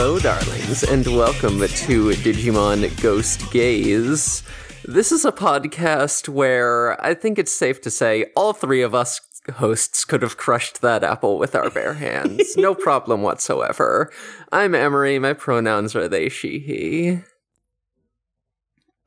Hello, darlings, and welcome to Digimon Ghost Gaze. This is a podcast where I think it's safe to say all three of us hosts could have crushed that apple with our bare hands. no problem whatsoever. I'm Emery. My pronouns are they, she, he.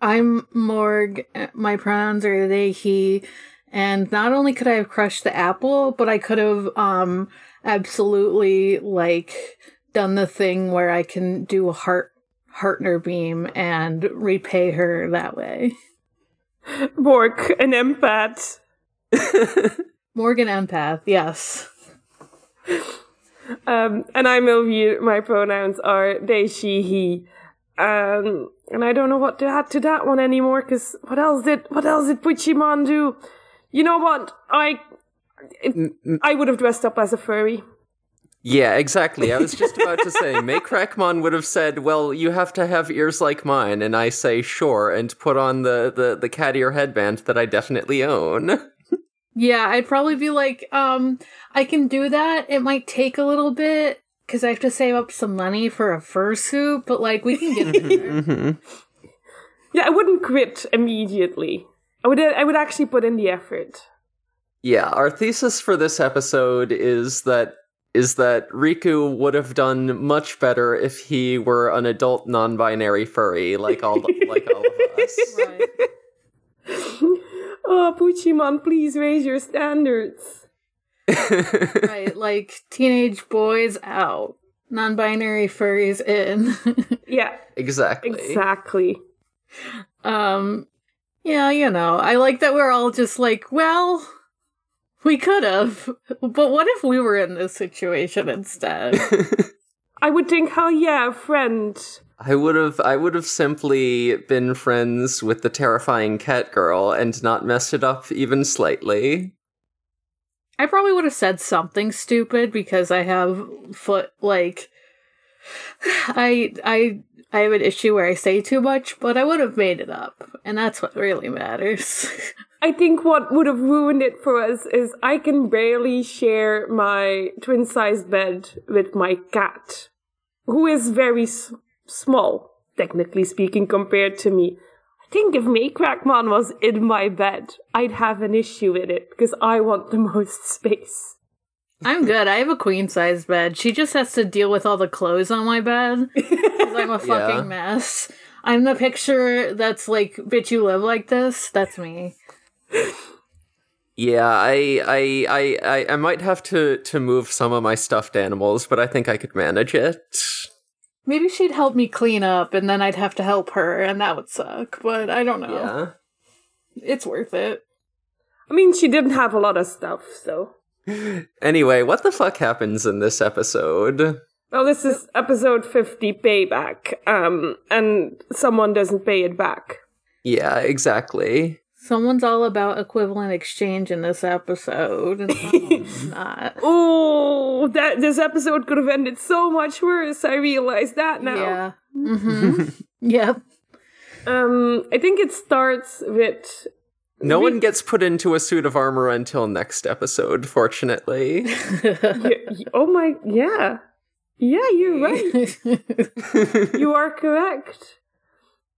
I'm Morg. My pronouns are they, he. And not only could I have crushed the apple, but I could have um absolutely like done the thing where I can do a heart Heartner beam and repay her that way. Morg, an empath. Morgan empath, yes. Um, and I'm Elvire. My pronouns are they, she, he. Um, and I don't know what to add to that one anymore. Cause what else did what else did Puchimon do? You know what? I it, I would have dressed up as a furry. Yeah, exactly. I was just about to say, Meicrackmon would have said, "Well, you have to have ears like mine," and I say, "Sure," and put on the the the cat ear headband that I definitely own. Yeah, I'd probably be like, um, I can do that. It might take a little bit because I have to save up some money for a fursuit, but like we can get there. Mhm. Yeah, I wouldn't quit immediately. I would I would actually put in the effort. Yeah, our thesis for this episode is that is that Riku would have done much better if he were an adult non-binary furry like all like all of us. right. Oh, Puchimon, please raise your standards. right, like teenage boys out, non-binary furries in. Yeah, exactly. exactly. um, yeah, you know, I like that we're all just like, well, we could have, but what if we were in this situation instead? I would think, hell yeah, friend. I would have I would have simply been friends with the terrifying cat girl and not messed it up even slightly. I probably would have said something stupid because I have foot like I I I have an issue where I say too much, but I would have made it up, and that's what really matters. I think what would have ruined it for us is I can barely share my twin sized bed with my cat, who is very s- small, technically speaking, compared to me. I think if Meicrackmon was in my bed, I'd have an issue with it because I want the most space. I'm good. I have a queen size bed. She just has to deal with all the clothes on my bed because I'm a fucking Yeah. mess. I'm the picture that's like, bitch, you live like this. That's me. Yeah, I I I I, I might have to to move some of my stuffed animals, but I think I could manage it. Maybe she'd help me clean up, and then I'd have to help her, and that would suck. But I don't know. Yeah. It's worth it. I mean, she didn't have a lot of stuff, so. Anyway, what the fuck happens in this episode? Well, this is episode 50 payback, um, and someone doesn't pay it back. Yeah, exactly. Someone's all about equivalent exchange in this episode, and not. Oh, that this episode could have ended so much worse. I realize that now. Yeah. Mm-hmm. yep. Um, I think it starts with No one gets put into a suit of armor until next episode, fortunately. y- y- oh my, yeah, yeah, you're right. you are correct.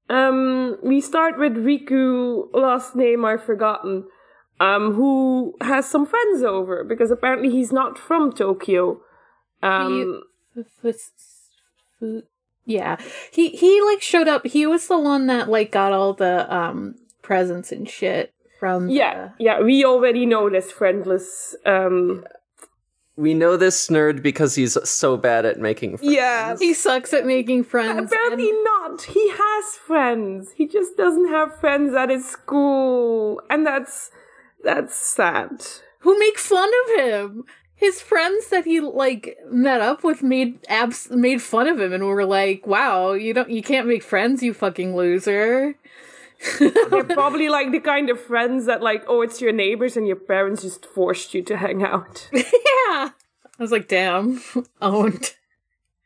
Um, we start with Riku, last name I've forgotten, um, who has some friends over because apparently he's not from Tokyo. Um, yeah. He he like showed up. He was the one that like got all the um presents and shit from yeah, yeah, we already know this friendless. Um, we know this nerd because he's so bad at making friends. yeah, He sucks at making friends. Apparently and- not. He has friends. He just doesn't have friends at his school, and that's that's sad. who make fun of him. His friends that he like met up with made abs made fun of him and were like, "Wow, you don't you can't make friends, you fucking loser." They're probably like the kind of friends that like, oh, it's your neighbors, and your parents just forced you to hang out. yeah. I was like, "Damn, owned."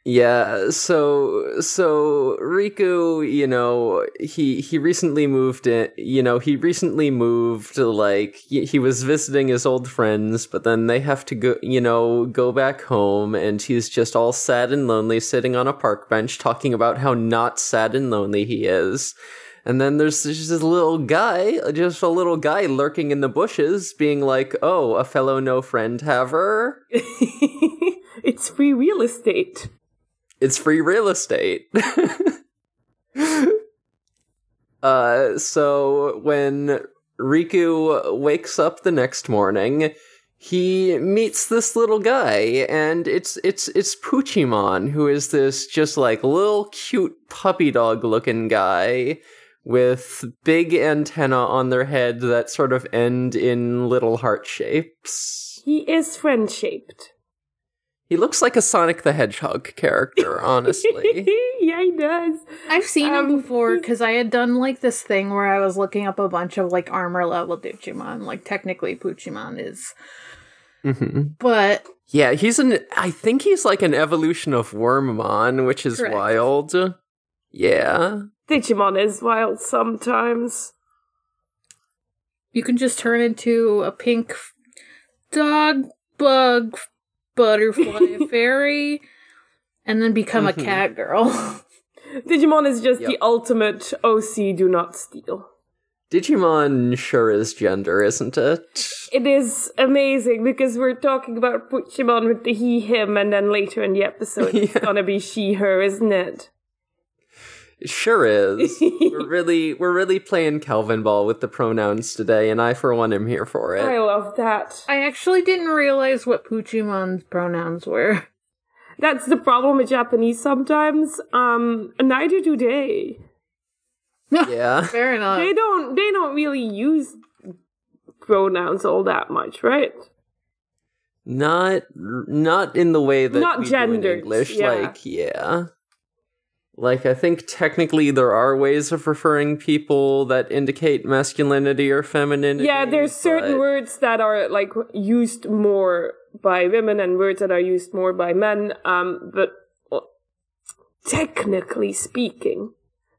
Yeah, so so Riku, you know, he he recently moved in, you know, he recently moved like he, he was visiting his old friends, but then they have to go, you know, go back home and he's just all sad and lonely sitting on a park bench talking about how not sad and lonely he is. And then there's just this little guy, just a little guy lurking in the bushes being like, "Oh, a fellow no friend haver." it's free real estate. It's free real estate. uh, so when Riku wakes up the next morning, he meets this little guy, and it's it's it's Puchimon, who is this just like little cute puppy dog looking guy with big antenna on their head that sort of end in little heart shapes. He is friend shaped. He looks like a Sonic the Hedgehog character, honestly. yeah, he does. I've seen Um, him before because I had done like this thing where I was looking up a bunch of like armor level Digimon. Like technically Puchimon is, hmm but Yeah, he's an. I think he's like an evolution of Wormmon, which is Correct. wild. Yeah. Digimon is wild sometimes. you can just turn into a pink f- dog, bug, butterfly, fairy, and then become a Mhm. cat girl. Digimon is just Yep. the ultimate OC do not steal. Digimon sure is gender, isn't it? It is amazing because we're talking about Digimon with the he, him, and then later in the episode it's gonna be she, her, isn't it? It sure is. we're really we're really playing Calvin ball with the pronouns today, and I for one am here for it. I love that. I actually didn't realize what Puchimon's pronouns were. That's the problem with Japanese sometimes. Um, neither do they. Yeah. Fair enough. They don't. They don't really use pronouns all that much, right? Not not in the way that Not we do in gendered, English. yeah. Like yeah. Like I think technically there are ways of referring people that indicate masculinity or femininity. Yeah, there's certain but- words that are like used more by women and words that are used more by men. Um, but well, technically speaking,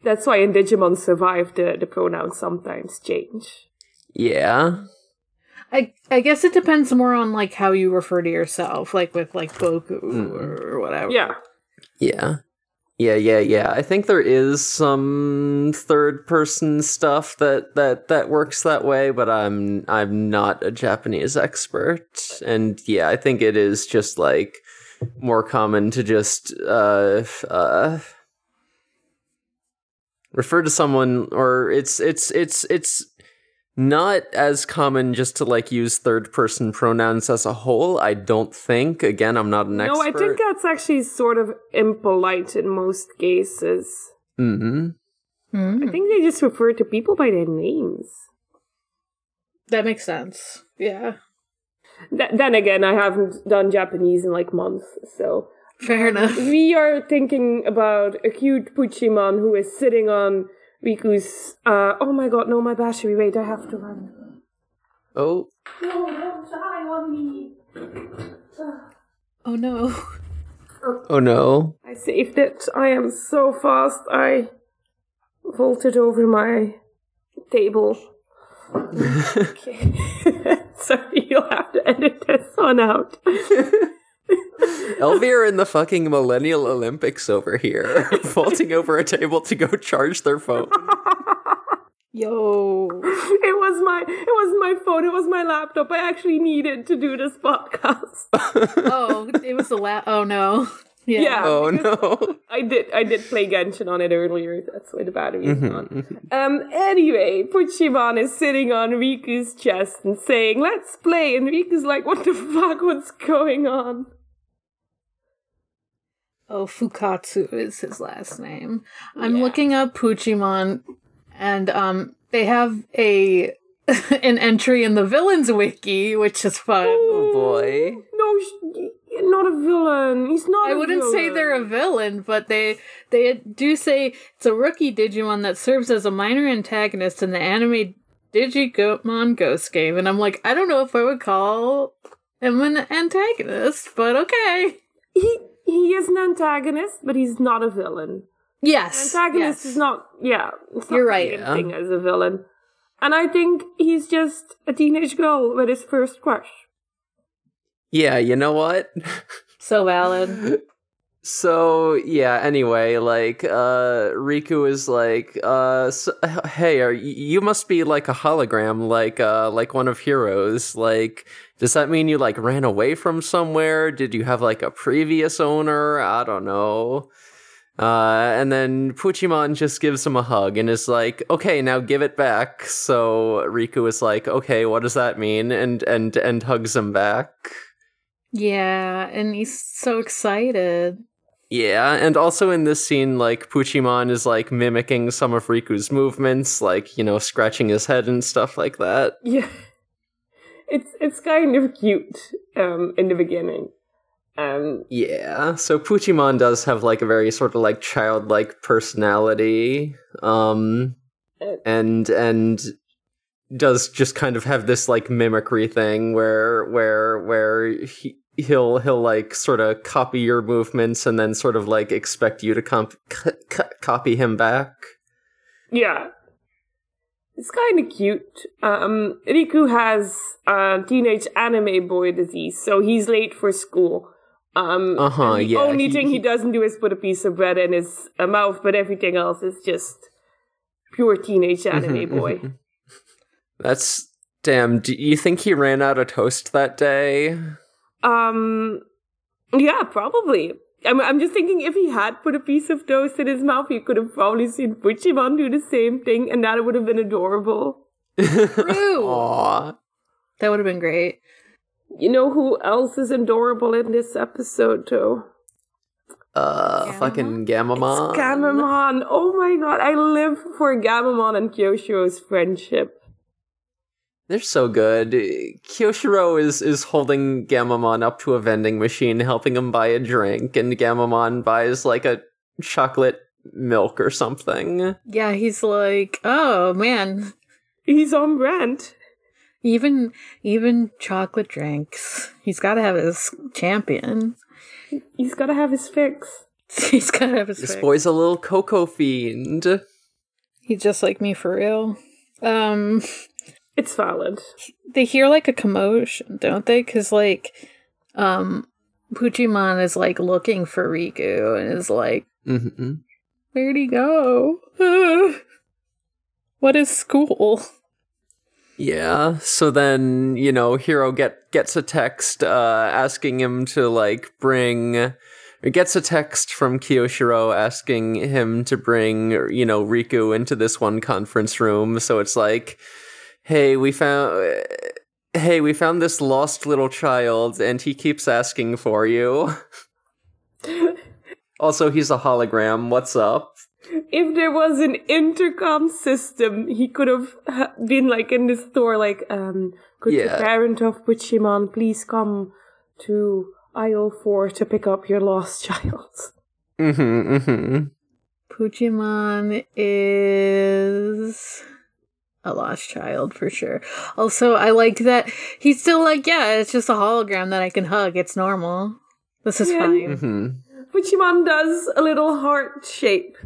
that's why in Digimon Survive the the pronouns sometimes change. Yeah. I I guess it depends more on like how you refer to yourself, like with like Boku or whatever. Yeah. Yeah. Yeah, yeah, yeah. I think there is some third person stuff that that that works that way, but I'm I'm not a Japanese expert. And yeah, I think it is just like more common to just uh uh refer to someone or it's it's it's it's not as common just to like use third person pronouns as a whole. I don't think. Again, I'm not an expert No. I think that's actually sort of impolite in most cases. hmm Hmm, I think they just refer to people by their names. that makes sense. Yeah. Th- then again, I haven't done Japanese in like months, so Fair enough. we are thinking about a cute Puchimon who is sitting on Riku's. Uh, oh my god, no, my battery. Wait, I have to run. Oh, No, don't die on me. Oh no. oh no. I saved it. I am so fast. I vaulted over my table. okay. Sorry, you'll have to edit this one out. Elvia in the fucking Millennial Olympics over here, vaulting over a table to go charge their phone. Yo. it was my it was my phone. It was my laptop. I actually needed to do this podcast. Oh, it was the la- Oh no. Yeah. Yeah. Oh no. I did I did play Genshin on it earlier. That's why the battery is Mm-hmm, on. Um. Anyway, Puchimon is sitting on Riku's chest and saying, "Let's play." And Riku's like, "What the fuck? What's going on?" Oh, Fukatsu is his last name. I'm Yeah. looking up Puchimon, and um, they have a an entry in the villains wiki, which is fun. Oh boy. No, not a villain. He's not. I a wouldn't say they're a villain, but they they do say it's a rookie Digimon that serves as a minor antagonist in the anime Digimon Ghost game, and I'm like, I don't know if I would call him an antagonist, but okay. he he is an antagonist, but he's not a villain. Yes. Antagonist yes. is not, yeah, it's not You're right. same Yeah. thing as a villain. And I think he's just a teenage girl with his first crush. Yeah, you know what? so valid. So yeah. Anyway, like uh, Riku is like, uh, s hey, are you must be like a hologram, like uh, like one of heroes. Like, does that mean you like ran away from somewhere? Did you have like a previous owner? I don't know. Uh, and then Puchimon just gives him a hug and is like, "Okay, now give it back." So Riku is like, "Okay, what does that mean?" and and and hugs him back. Yeah, and he's so excited. Yeah, and also in this scene, like Puchimon is like mimicking some of Riku's movements, like you know, scratching his head and stuff like that. Yeah. It's it's kind of cute um in the beginning. Um Yeah, so Puchimon does have like a very sort of like childlike personality, um, and and does just kind of have this like mimicry thing where where where he. He'll he'll like sort of copy your movements and then sort of like expect you to comp- c- c- copy him back. yeah. It's kind of cute. Um Riku has uh teenage anime boy disease, so he's late for school. Um Uh-huh, the yeah, only he- thing he, he- doesn't do is put a piece of bread in his uh, mouth, but everything else is just pure teenage anime Mhm, boy. mhm. That's damn. Do you think he ran out of toast that day? Um, yeah, probably. I'm, I'm just thinking if he had put a piece of toast in his mouth, he could have probably seen Puchimon do the same thing, and that would have been adorable. True. Aw. That would have been great. You know who else is adorable in this episode, too? Uh, Gamamon? fucking Gamamon. Gamamon. Oh my god, I live for Gamamon and Kyoshiro's friendship. They're so good. Kyoshiro is is holding Gamamon up to a vending machine, helping him buy a drink, and Gamamon buys like a chocolate milk or something. Yeah, he's like, oh man, He's on brand. even even chocolate drinks. He's got to have his champion. He's gotta have his fix. He's got to have his. This fix. boy's a little cocoa fiend. He's just like me for real. Um, It's valid. they hear like a commotion, don't they? Because like, um, Puchimon is like looking for Riku and is like, hmm "Where'd he go? what is school?" Yeah. So then, you know, Hiro get gets a text uh asking him to like bring or gets a text from Kiyoshiro asking him to bring, you know, Riku into this one conference room. So it's like, "Hey, we found Hey, we found this lost little child and he keeps asking for you." also, he's a hologram. What's up? if there was an intercom system, he could have been like in the store, like, um, could the parent of Puchimon please come to aisle four to pick up your lost child? Mhm, mhm. Puchimon is a lost child for sure. Also, I like that he's still like, yeah, it's just a hologram that I can hug. It's normal. This is Yeah. fine. Mhm. Puchimon does a little heart shape,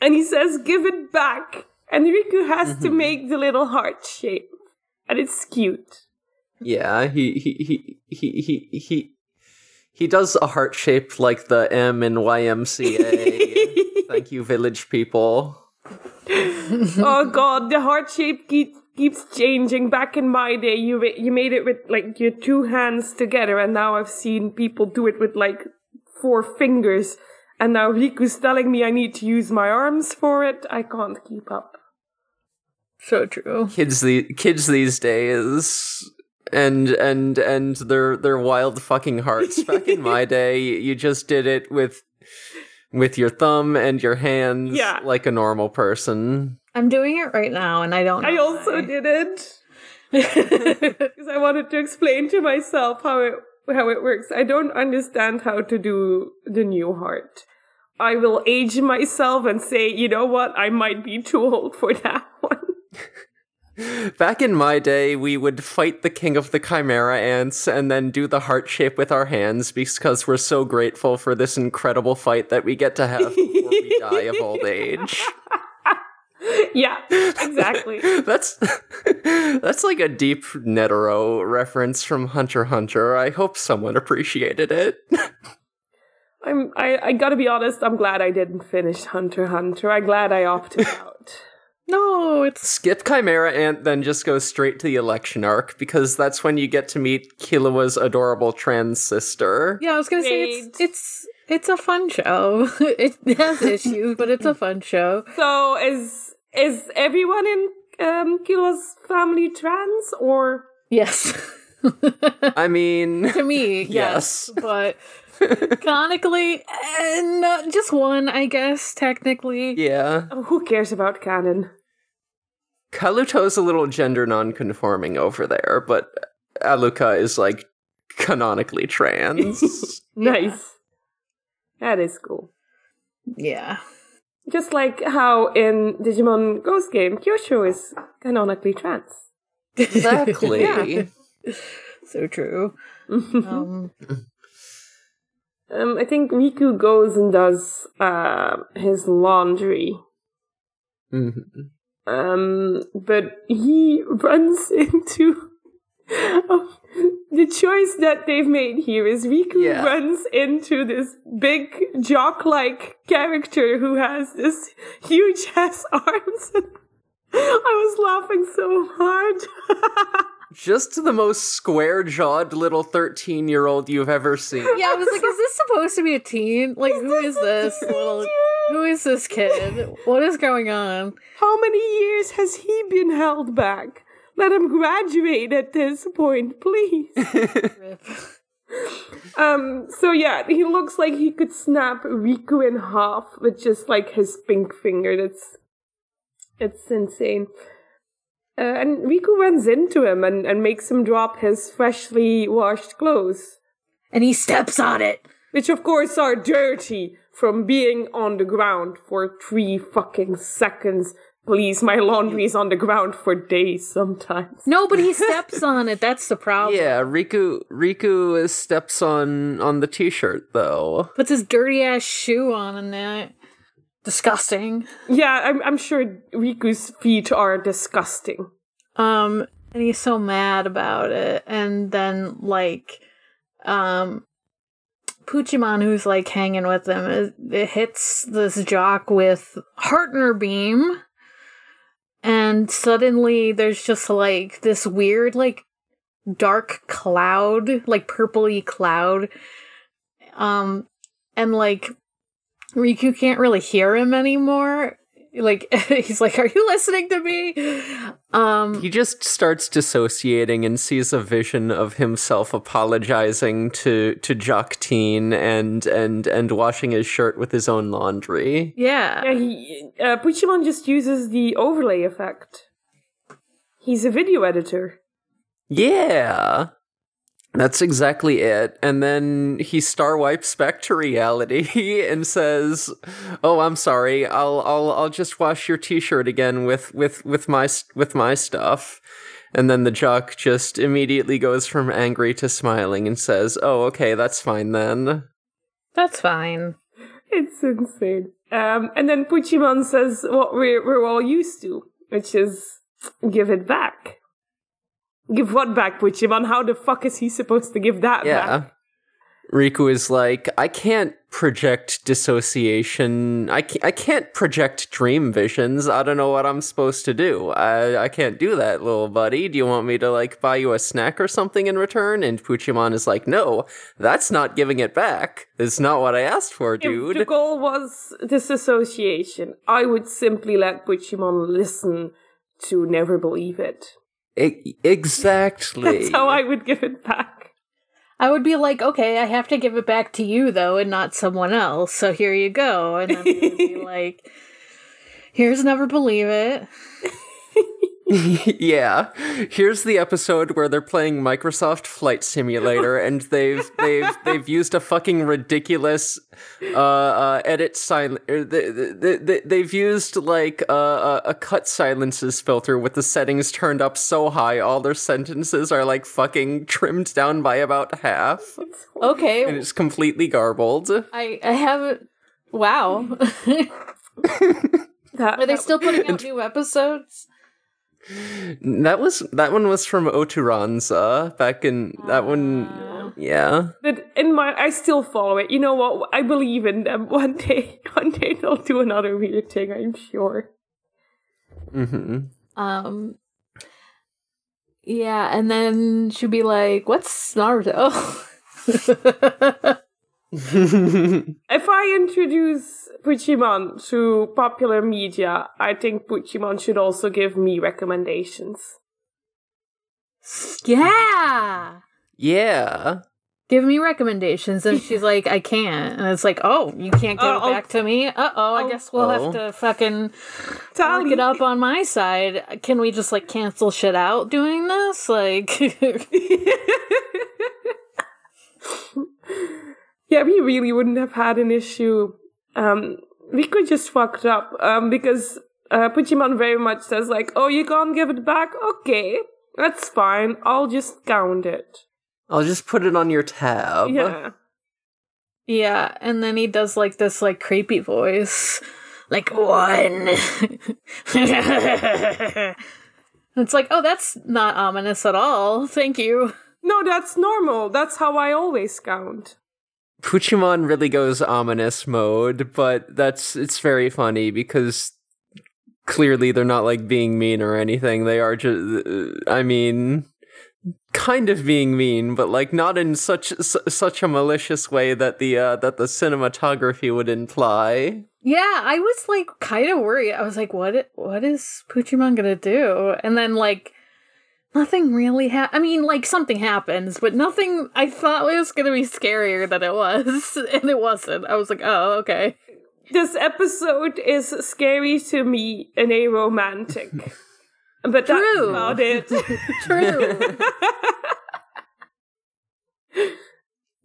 and he says, give it back. And Riku has to make the little heart shape. And it's cute. Yeah, he he he he he he he does a heart shape like the M in YMCA. Thank you, village people. oh god, the heart shape keep, keeps changing. Back in my day, you you made it with like your two hands together, and now I've seen people do it with like four fingers. And now Riku's telling me I need to use my arms for it. I can't keep up. So true. Kids the kids these days and and and their their wild fucking hearts. Back in my day, you just did it with with your thumb and your hands Yeah. like a normal person. I'm doing it right now, and I don't. Know I also why. did it because I wanted to explain to myself how it how it works. I don't understand how to do the new heart. I will age myself and say, you know what, I might be too old for that one. Back in my day, we would fight the king of the chimera ants and then do the heart shape with our hands because we're so grateful for this incredible fight that we get to have before we die of old age. yeah, exactly. That's that's like a deep Netero reference from Hunter Hunter. I hope someone appreciated it. I'm I, I gotta be honest, I'm glad I didn't finish Hunter Hunter. I'm glad I opted out. No, it's Skip Chimera Ant, then just go straight to the election arc because that's when you get to meet Killua's adorable trans sister. yeah. I was gonna say it's it's it's a fun show. it has issues, but it's a fun show. So is is everyone in um Killua's family trans or Yes, I mean, to me, yes, but canonically, uh, just one, I guess. Technically, yeah. oh, who cares about canon? Kalluto's a little gender non-conforming over there, but Alluka is like canonically trans. Nice. That is cool. yeah. Just like how in Digimon Ghost Game, Kyoshiro is canonically trans. exactly. Yeah. So true. um, Um, I think Riku goes and does uh, his laundry. Mhm. Um, but he runs into oh, the choice that they've made here is Riku Yeah. runs into this big jock-like character who has this huge ass arms. I was laughing so hard. Just the most square-jawed little 13-year-old you've ever seen. yeah, I was like, is this supposed to be a teen? Like, who is this little? Who is this kid? What is going on? How many years has he been held back? Let him graduate at this point, please. Um, so yeah, he looks like he could snap Riku in half with just like his pink finger. That's it's insane. Uh, and Riku runs into him and, and makes him drop his freshly washed clothes, And he steps on it. which of course are dirty from being on the ground for three fucking seconds. Please, my laundry's on the ground for days sometimes. No, but he steps on it. That's the problem. Yeah, Riku Riku steps on on the t-shirt though. Puts his dirty ass shoe on and that. Disgusting. Yeah, I'm, I'm sure Riku's feet are disgusting. Um, and he's so mad about it. And then, like, um, Puchimon, who's like hanging with him, it, it hits this jock with Hartner Beam. And suddenly there's just like this weird, like, dark cloud, like purpley cloud. Um, and like, Riku can't really hear him anymore. Like, he's like, Are you listening to me? Um, He just starts dissociating and sees a vision of himself apologizing to to Jock Teen and and and washing his shirt with his own laundry. yeah. Yeah, he, uh, Puchimon just uses the overlay effect. He's a video editor. Yeah. That's exactly it. And then he star wipes back to reality and says, "Oh, I'm sorry. I'll I'll I'll just wash your t-shirt again with with with my with my stuff." And then the jock just immediately goes from angry to smiling and says, "Oh, okay, that's fine then." That's fine. It's insane. Um, and then Puchimon says what we're, we're all used to, which is give it back. Give what back, Puchimon? How the fuck is he supposed to give that Yeah. back? Riku is like, I can't project dissociation. I can't, I can't project dream visions. I don't know what I'm supposed to do. I, I can't do that, little buddy. Do you want me to, like, buy you a snack or something in return? And Puchimon is like, no, that's not giving it back. It's not what I asked for, dude. If the goal was disassociation, I would simply let Puchimon listen to never believe it. E- exactly. That's how I would give it back. I would be like, okay, I have to give it back to you though, and not someone else. So here you go. And then I would be like, here's never believe it. yeah. Here's the episode where they're playing Microsoft Flight Simulator and they've they've they've used a fucking ridiculous uh, uh edit silent they, they, they, they've used like uh, a cut silences filter with the settings turned up so high all their sentences are like fucking trimmed down by about half Okay, and it's completely garbled. I I haven't. Wow, That, are they still putting out new episodes? That was that one was from Oturanza back in that one yeah. But in my, I still follow it. You know what? I believe in them. One day, one day they'll do another weird thing. I'm sure. Mhm. Um. Yeah, and then she'd be like, "What's Naruto?" If I introduce Puchimon to popular media, I think Puchimon should also give me recommendations. yeah, yeah. give me recommendations. And she's like, "I can't," and it's like, "Oh, you can't give Uh, it I'll- back to me." Uh oh, I guess we'll Oh. have to fucking Tell look it up on my side. Can we just like cancel shit out doing this? Like, yeah, we really wouldn't have had an issue. Um, we could just fucked up. Um, because uh, Puchimon very much says like, "Oh, you can't give it back. Okay, that's fine. I'll just count it." I'll just put it on your tab. Yeah. yeah, and then he does like this like creepy voice, like one. it's like, oh, that's not ominous at all. Thank you. No, that's normal. That's how I always count. Puchimon really goes ominous mode, but that's it's very funny because clearly they're not like being mean or anything. They are just I mean kind of being mean, but like not in such su- such a malicious way that the uh, that the cinematography would imply. Yeah, I was like kind of worried. I was like, what? What is Puchimon gonna do? And then like nothing really ha I mean, like something happens, but nothing. I thought it was gonna be scarier than it was, and it wasn't. I was like, oh, okay. This episode is scary to me and a romantic. But that's True. about it. True.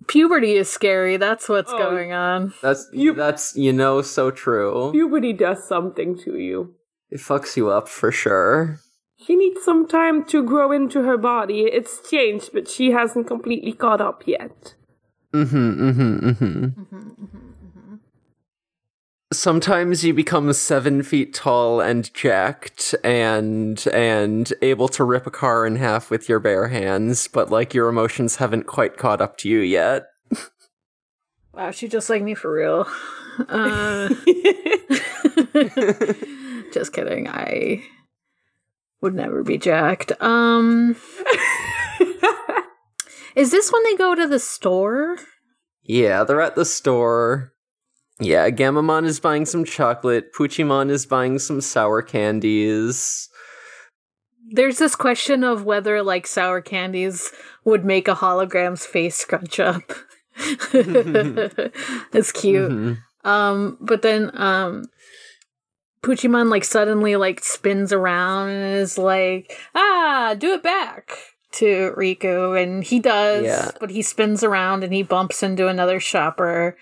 Puberty is scary. That's what's Oh. going on. That's You- that's you know so true. Puberty does something to you. It fucks you up for sure. She needs some time to grow into her body. It's changed, but she hasn't completely caught up yet. Mm-hmm, mm-hmm, mm-hmm. Sometimes you become seven feet tall and jacked and and able to rip a car in half with your bare hands, but like your emotions haven't quite caught up to you yet. Wow, she just like me for real. Uh, just kidding. I would never be jacked. Um, is this when they go to the store? Yeah, they're at the store. Yeah, Gamamon is buying some chocolate. Puchimon is buying some sour candies. There's this question of whether like sour candies would make a hologram's face scrunch up. That's cute. Mhm. Um, but then um Puchimon like suddenly like spins around and is like, ah, do it back to Riku, and he does, Yeah. but he spins around and he bumps into another shopper.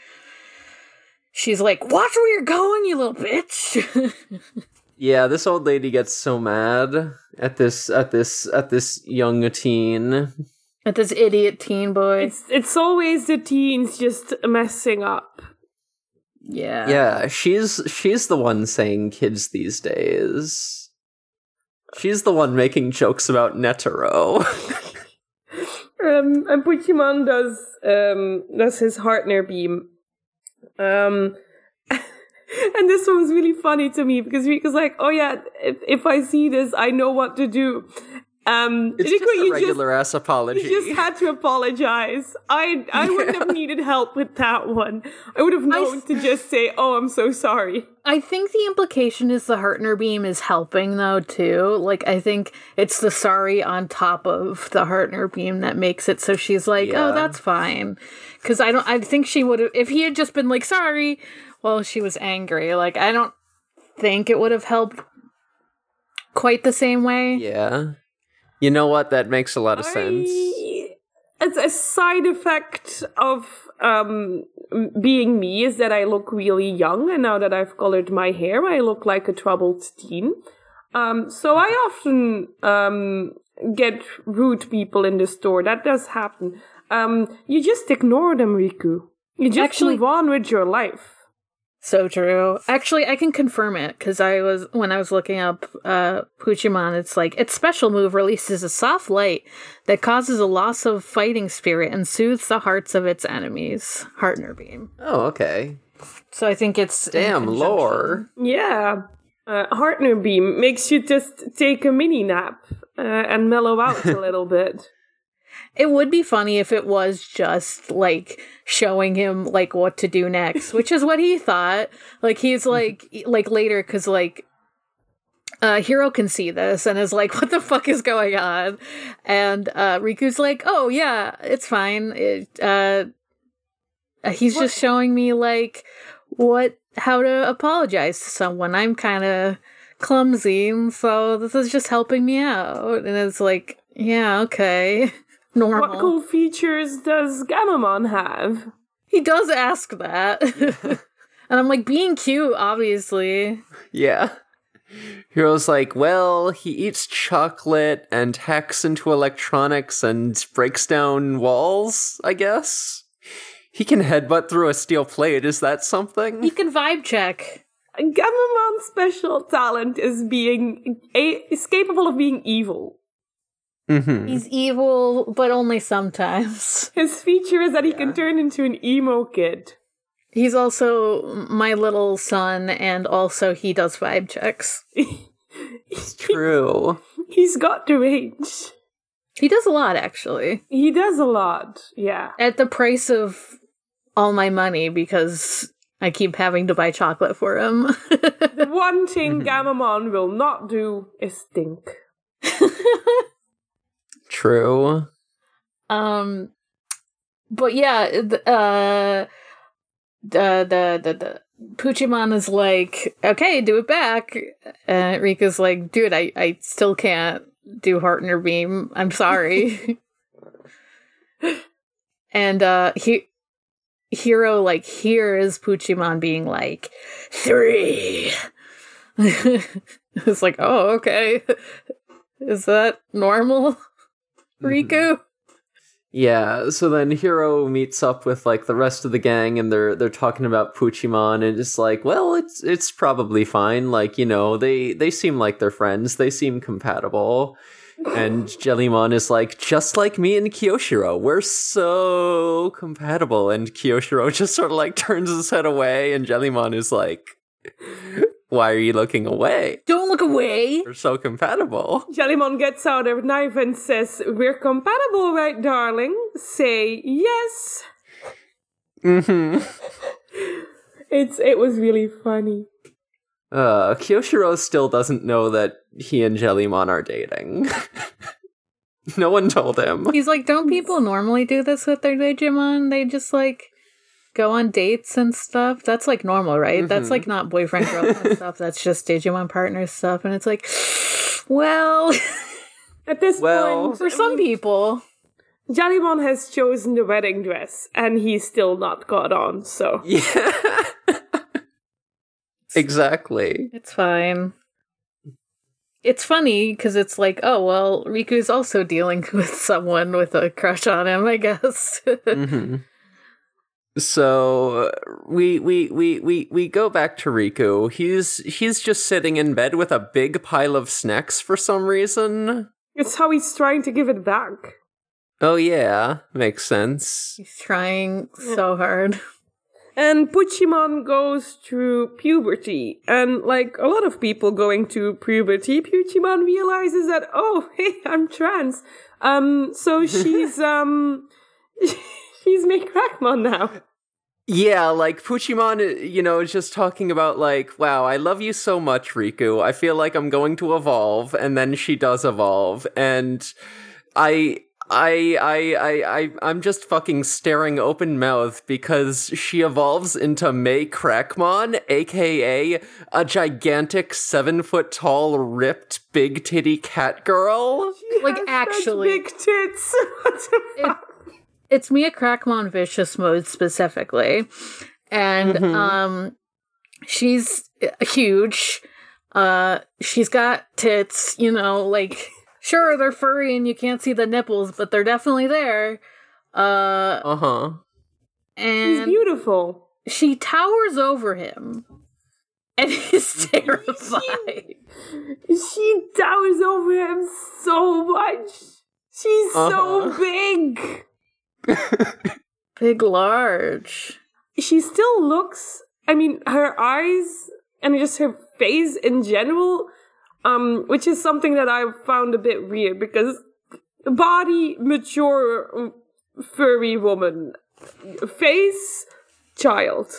She's like, Watch where you're going, you little bitch. Yeah, this old lady gets so mad at this at this at this young teen. At this idiot teen boy. It's it's always the teens just messing up. Yeah. Yeah, she's she's the one saying kids these days. She's the one making jokes about Netero. Um, and Puchimon does um does his Hartner beam. Um, and this one was really funny to me because Rika's like, "Oh yeah, if if I see this, I know what to do." Um, it's Riku, just a you regular ass apology. You just had to apologize. I I wouldn't have needed help with that one. I would have known to just say, "Oh, I'm so sorry." I think the implication is the Hartner beam is helping though too. Like I think it's the sorry on top of the Hartner beam that makes it so she's like, Yeah. "Oh, that's fine." Cuz I don't I think she would have if he had just been like, "Sorry," well, she was angry. Like I don't think it would have helped quite the same way. Yeah. You know what? That makes a lot of sense. I- It's a side effect of um, being me is that I look really young, and now that I've colored my hair, I look like a troubled teen. Um, so I often um, get rude people in the store. That does happen. Um, you just ignore them, Riku. You just Actually- move on with your life. So true. Actually, I can confirm it because I was when I was looking up uh Puchimon. It's like its special move releases a soft light that causes a loss of fighting spirit and soothes the hearts of its enemies. Heartner beam. Oh, okay. So I think it's Damn lore. Yeah. Uh, Hartner Beam makes you just take a mini nap uh, and mellow out a little bit. It would be funny if it was just like showing him like what to do next, which is what he thought. Like he's like like later because like uh Hiro can see this and is like, what the fuck is going on? And uh Riku's like, oh yeah, it's fine. It, uh he's just showing me like what how to apologize to someone. I'm kind of clumsy, so this is just helping me out. And it's like, yeah, okay. Normal. What cool features does Gamamon have? He does ask that. and I'm like, being cute, obviously. Yeah. Hiro's like, well, he eats chocolate and hacks into electronics and breaks down walls, I guess. He can headbutt through a steel plate. Is that something? He can vibe check. Gamamon's special talent is being a- is capable of being evil. Mm-hmm. He's evil, but only sometimes. His feature is that he can turn into an emo kid. He's also my little son, and also he does vibe checks. True. He's got the range. He does a lot, actually. He does a lot. Yeah. At the price of all my money, because I keep having to buy chocolate for him. The one thing Gamamon will not do is stink. True. Um, but yeah, the, uh, the the the the Puchimon is like, okay, do it back. And Rika's like, dude, I I still can't do Hartner Beam. I'm sorry. and uh, he. Hiro like hears Puchimon being like three. it's like, oh, okay. Is that normal, Mm-hmm. Riku? Yeah, so then Hiro meets up with like the rest of the gang and they're they're talking about Puchimon and it's like, well, it's it's probably fine. Like, you know, they they seem like they're friends. They seem compatible. And Jellymon is like, just like me and Kyoshiro, we're so compatible. And Kyoshiro just sort of like turns his head away and Jellymon is like, why are you looking away? Don't look away. We're so compatible. Jellymon gets out a knife and says, We're compatible, right, darling? Say yes. Mm-hmm. It's it was really funny. Uh, Kyoshiro still doesn't know that he and Jellymon are dating. no one told him. He's like, don't people normally do this with their Digimon? They just like go on dates and stuff. That's like normal, right? That's Mhm. like not boyfriend girlfriend stuff. That's just Digimon partner stuff. And it's like, well, At this Well- point, for some people, Jellymon has chosen the wedding dress, and he's still not got on. So Yeah. exactly. it's fine. It's funny because it's like, oh well, Riku's also dealing with someone with a crush on him, I guess. hmm So we we we we we go back to Riku. He's he's just sitting in bed with a big pile of snacks for some reason. it's how he's trying to give it back. Oh yeah, makes sense. He's trying so hard. And Puchimon goes through puberty, and like a lot of people going through puberty, Puchimon realizes that oh hey I'm trans. Um, so she's um she's Meicrackmon now. Yeah, like Puchimon, you know, is just talking about like, wow, I love you so much, Riku. I feel like I'm going to evolve, and then she does evolve, and I I, I, I, I, I'm just fucking staring open mouth because she evolves into Meicrackmon, aka a gigantic seven foot tall, ripped, big titty cat girl. Like, Has such actually- big tits. What the fuck? It's Meicrackmon Vicious mode specifically, and Mhm. um, she's huge. Uh, she's got tits. You know, like sure they're furry and you can't see the nipples, but they're definitely there. Uh, Uh huh. And she's beautiful. she towers over him, and he's terrified. She towers over him so much. She's so Uh-huh. big. Big, large. She still looks. I mean, her eyes and just her face in general, um, which is something that I found a bit weird because body mature furry woman, face child.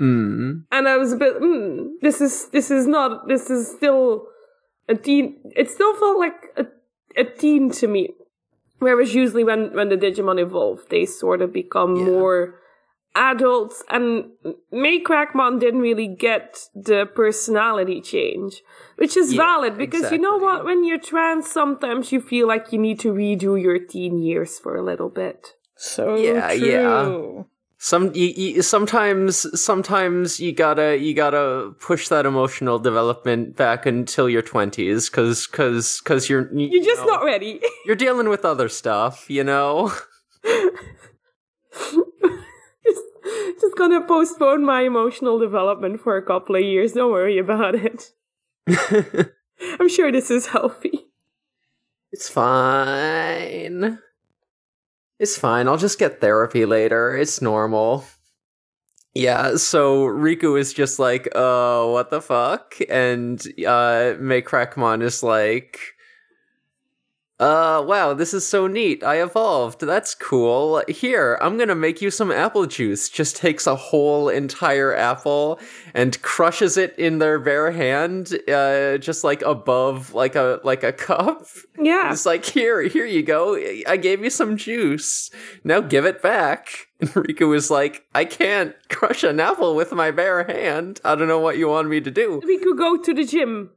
Mm. and I was a bit, mm, this is this is not this is still a teen. It still felt like a, a teen to me. Whereas usually when when the Digimon evolve, they sort of become Yeah. more adults. And Meicrackmon didn't really get the personality change, which is Yeah, valid because you know what? When you're trans, sometimes you feel like you need to redo your teen years for a little bit. So Yeah, yeah. Some you, you, sometimes sometimes you gotta you gotta push that emotional development back until your twenties, cause cause cause you're you, You're just know, not ready. you're dealing with other stuff, you know. just, just gonna postpone my emotional development for a couple of years. Don't worry about it. I'm sure this is healthy. It's fine. It's fine. I'll just get therapy later. It's normal. Yeah, so Riku is just like, "Oh, what the fuck?" And uh Meicrackmon is like, "Uh, wow, this is so neat. I evolved. That's cool. Here, I'm to make you some apple juice." Just takes a whole entire apple and crushes it in their bare hand, uh just like above like a like a cup. Yeah. It's like, here, here you go. I gave you some juice. Now give it back. And Riku was like, I can't crush an apple with my bare hand. I don't know what you want me to do. We could go to the gym.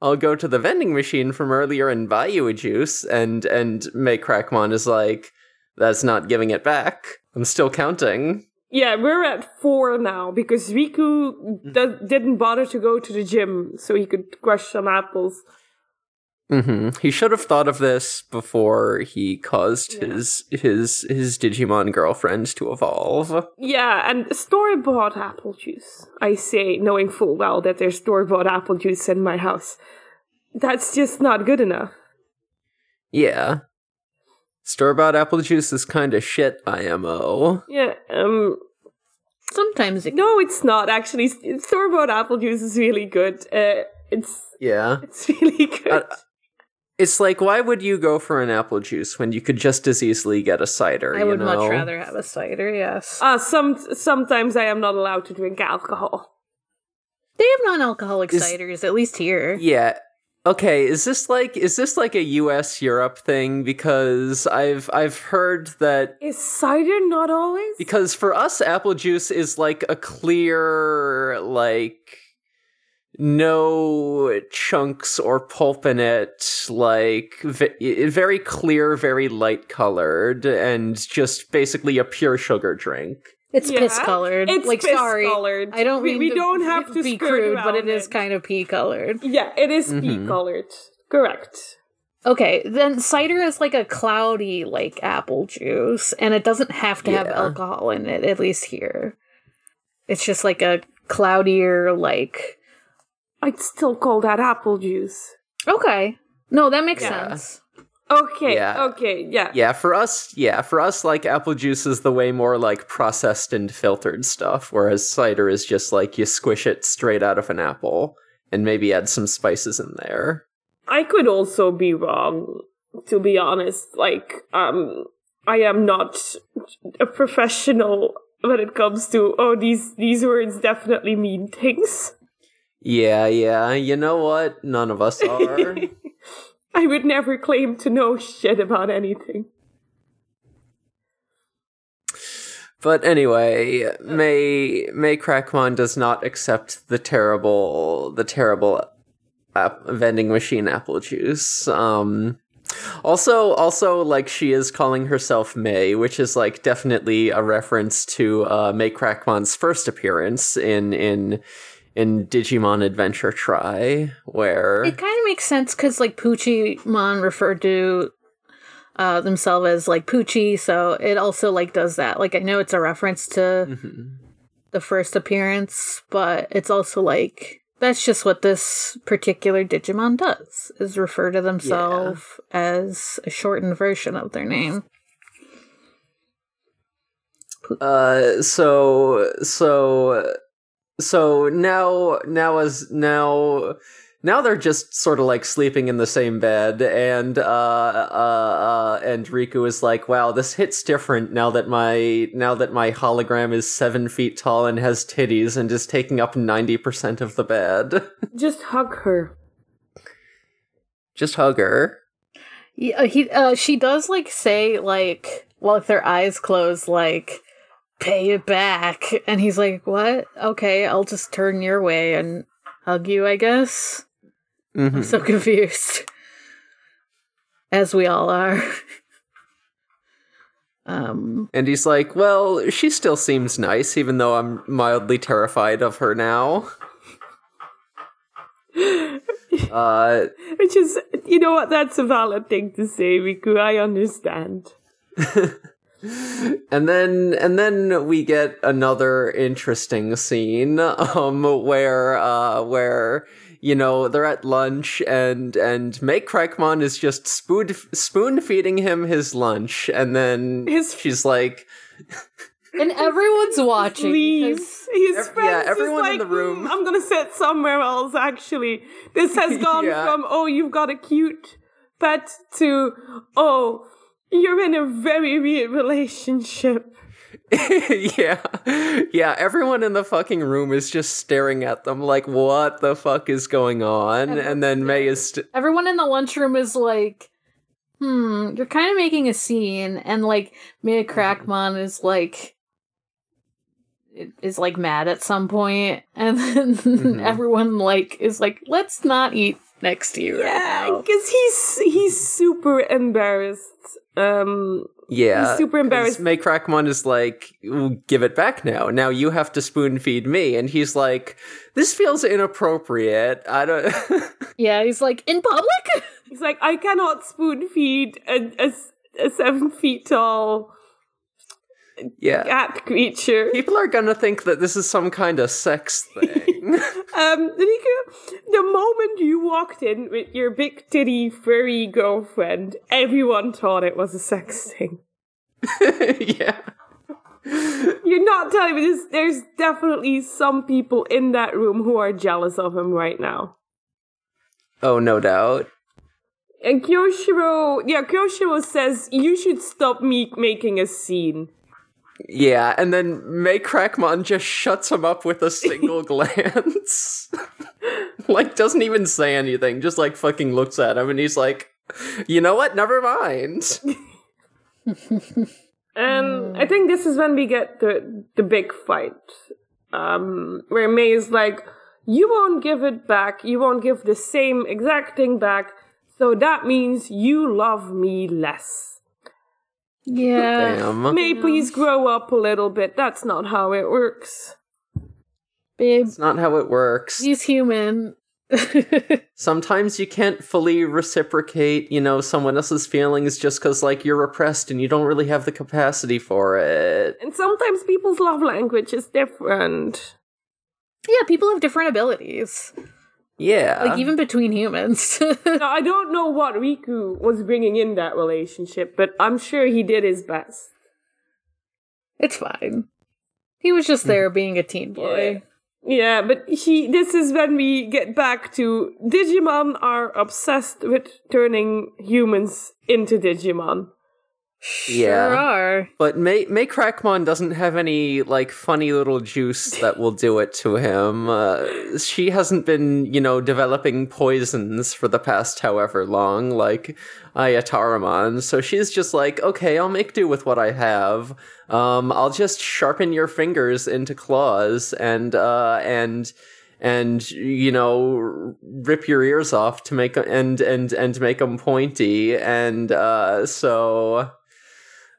I'll go to the vending machine from earlier and buy you a juice. And and Meicrackmon is like, that's not giving it back. I'm still counting. Yeah, we're at four now because Riku mm. do- didn't bother to go to the gym so he could crush some apples. Hmm He should have thought of this before he caused Yeah. his his his Digimon girlfriend to evolve. Yeah, and store bought apple juice. I say, knowing full well that there's store bought apple juice in my house. That's just not good enough. Yeah. Store bought apple juice is kind of shit, IMO. Yeah, um, Sometimes it no, it's not actually. Store bought apple juice is really good. Uh, it's Yeah. it's really good. It's like, why would you go for an apple juice when you could just as easily get a cider? I you would know? much rather have a cider, yes. Uh, some sometimes I am not allowed to drink alcohol. they have non alcoholic Is- ciders, at least here. Yeah. Okay, is this like is this like a US Europe thing because I've I've heard that Is cider not always? because for us apple juice is like a clear like no chunks or pulp in it like v- very clear very light colored and just basically a pure sugar drink It's Yeah, piss colored. it's like, piss sorry. colored. I don't We- mean we to don't have to be crude, but it around is it. kind of pea colored. yeah, it is pea Mhm. colored. Correct. Okay, then cider is like a cloudy, like apple juice, and it doesn't have to have alcohol in it, at least here. It's just like a cloudier, like. I'd still call that apple juice. Okay. No, that makes Yeah. sense. Okay. Yeah. Okay. Yeah. yeah for us yeah for us like apple juice is the way more like processed and filtered stuff whereas cider is just like you squish it straight out of an apple and maybe add some spices in there I could also be wrong, to be honest. Like, um, I am not a professional when it comes to oh these these words definitely mean things. Yeah yeah you know what none of us are I would never claim to know shit about anything. But anyway, May Meicrackmon does not accept the terrible the terrible app, vending machine apple juice. Um also also like she is calling herself May, which is like definitely a reference to uh Meicrackmon's first appearance in in in Digimon Adventure tri, where It kind of makes sense because like Puchimon referred to uh, themselves as like Poochie, so it also like does that. Like I know it's a reference to Mhm. the first appearance, but it's also like that's just what this particular Digimon does is refer to themselves as a shortened version of their name. Uh, so so so now now as now now they're just sort of like sleeping in the same bed, and uh, uh, uh, and Riku is like, "Wow, this hits different now that my now that my hologram is seven feet tall and has titties and is taking up ninety percent of the bed." Just hug her. just hug her. Yeah, he uh, she does like say like well with their eyes closed like pay it back and he's like what okay I'll just turn your way and hug you I guess Mhm. I'm so confused as we all are um And he's like, "Well, she still seems nice, even though I'm mildly terrified of her now." Uh, Which is, you know what, that's a valid thing to say, Riku. I understand. And then and then we get another interesting scene um where uh where you know they're at lunch and and Meicrackmon is just spoon spoon feeding him his lunch and then His- she's like and everyone's watching Leave. because- His Ev- friends yeah, is everyone in the room. "Mm, I'm gonna sit somewhere else, actually. This has gone Yeah. from, oh, you've got a cute pet to, oh, you're in a very weird relationship. yeah yeah everyone in the fucking room is just staring at them like what the fuck is going on and then May is st- everyone in the lunchroom is like hmm you're kind of making a scene and like Meicrackmon is like is like mad at some point. and then Mhm. everyone like is like let's not eat next to you right Yeah, now. because he's he's super embarrassed. Um, Yeah. He's super 'cause embarrassed. Meicrackmon is like, give it back now. Now you have to spoon feed me. And he's like, this feels inappropriate. I don't. yeah he's like in public he's like, I cannot spoon feed a seven feet tall yeah. cat creature. People are gonna think that this is some kind of sex thing. Um, Riku, the moment you walked in with your big titty furry girlfriend, everyone thought it was a sex thing. yeah. You're not telling me this. There's definitely some people in that room who are jealous of him right now. Oh, no doubt. And Kyoshiro, yeah, Kyoshiro says you should stop me making a scene. Yeah, and then Meicrackmon just shuts him up with a single glance. like, doesn't even say anything, just like fucking looks at him, and he's like, you know what? Never mind. And I think this is when we get the the big fight, um, where May is like, "You won't give it back. You won't give the same exact thing back. So that means you love me less. Yeah Damn. May please grow up a little bit. That's not how it works." babe It's not how it works. he's human Sometimes you can't fully reciprocate, you know, someone else's feelings just because, like, you're repressed and you don't really have the capacity for it. And sometimes people's love language is different. yeah people have different abilities Yeah. like even between humans now, I don't know what Riku was bringing in that relationship, but I'm sure he did his best. it's fine he was just there mm-hmm. being a teen boy Yeah, but he. This is when we get back to Digimon are obsessed with turning humans into Digimon. Sure Yeah. are. But May Meicrackmon doesn't have any like funny little juice that will do it to him. Uh, she hasn't been, you know, developing poisons for the past however long, like Ayataramon. So she's just like, okay, I'll make do with what I have. Um, I'll just sharpen your fingers into claws and uh, and and you know rip your ears off to make and and and make them pointy and uh, so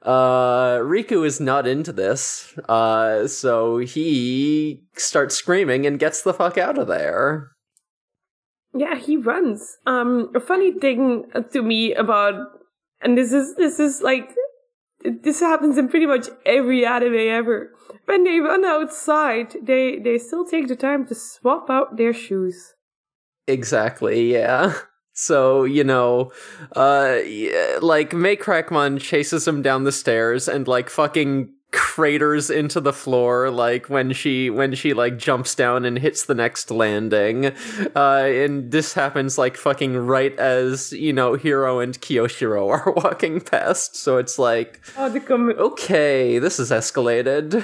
uh Riku is not into this. Uh so he starts screaming and gets the fuck out of there. Yeah, he runs. Um, a funny thing to me about, and this is this is like, this happens in pretty much every anime ever. When they run outside, they they still take the time to swap out their shoes. Exactly, yeah. So, you know, uh like Meicrackmon chases him down the stairs and like fucking craters into the floor like when she when she like jumps down and hits the next landing uh and this happens like fucking right as you know hiro and Kyoshiro are walking past so it's like Oh, com- okay this is escalated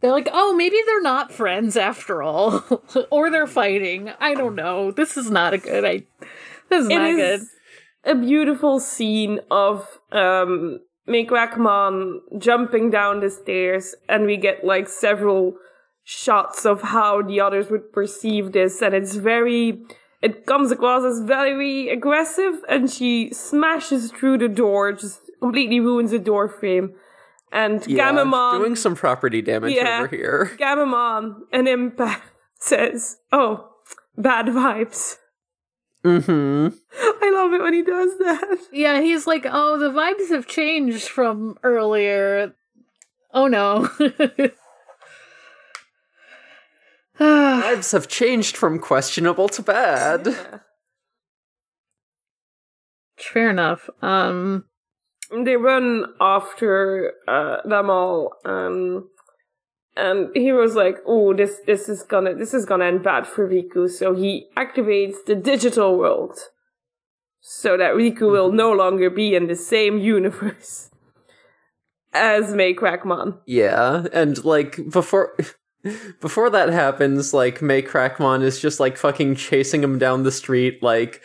They're like, oh, maybe they're not friends after all, or they're fighting. I don't know. This is not a good. I. This is It not good. a beautiful scene of um Meicrackmon jumping down the stairs, and we get like several shots of how the others would perceive this, and it's very. It comes across as very aggressive, and she smashes through the door, just completely ruins the door frame. And yeah, Gammamon doing some property damage Yeah. over here Gammamon, an empath, says, "Oh, bad vibes." Mm-hmm I love it when he does that. Yeah, he's like, oh, the vibes have changed from earlier. Oh no. Lives have changed from questionable to bad. Fair enough. Um, They run after uh, them all, um, and he was like, "Oh, this this is gonna this is gonna end bad for Riku." So he activates the digital world, so that Riku will no longer be in the same universe as Meicrackmon. Yeah, and like before before that happens, like Meicrackmon is just like fucking chasing him down the street like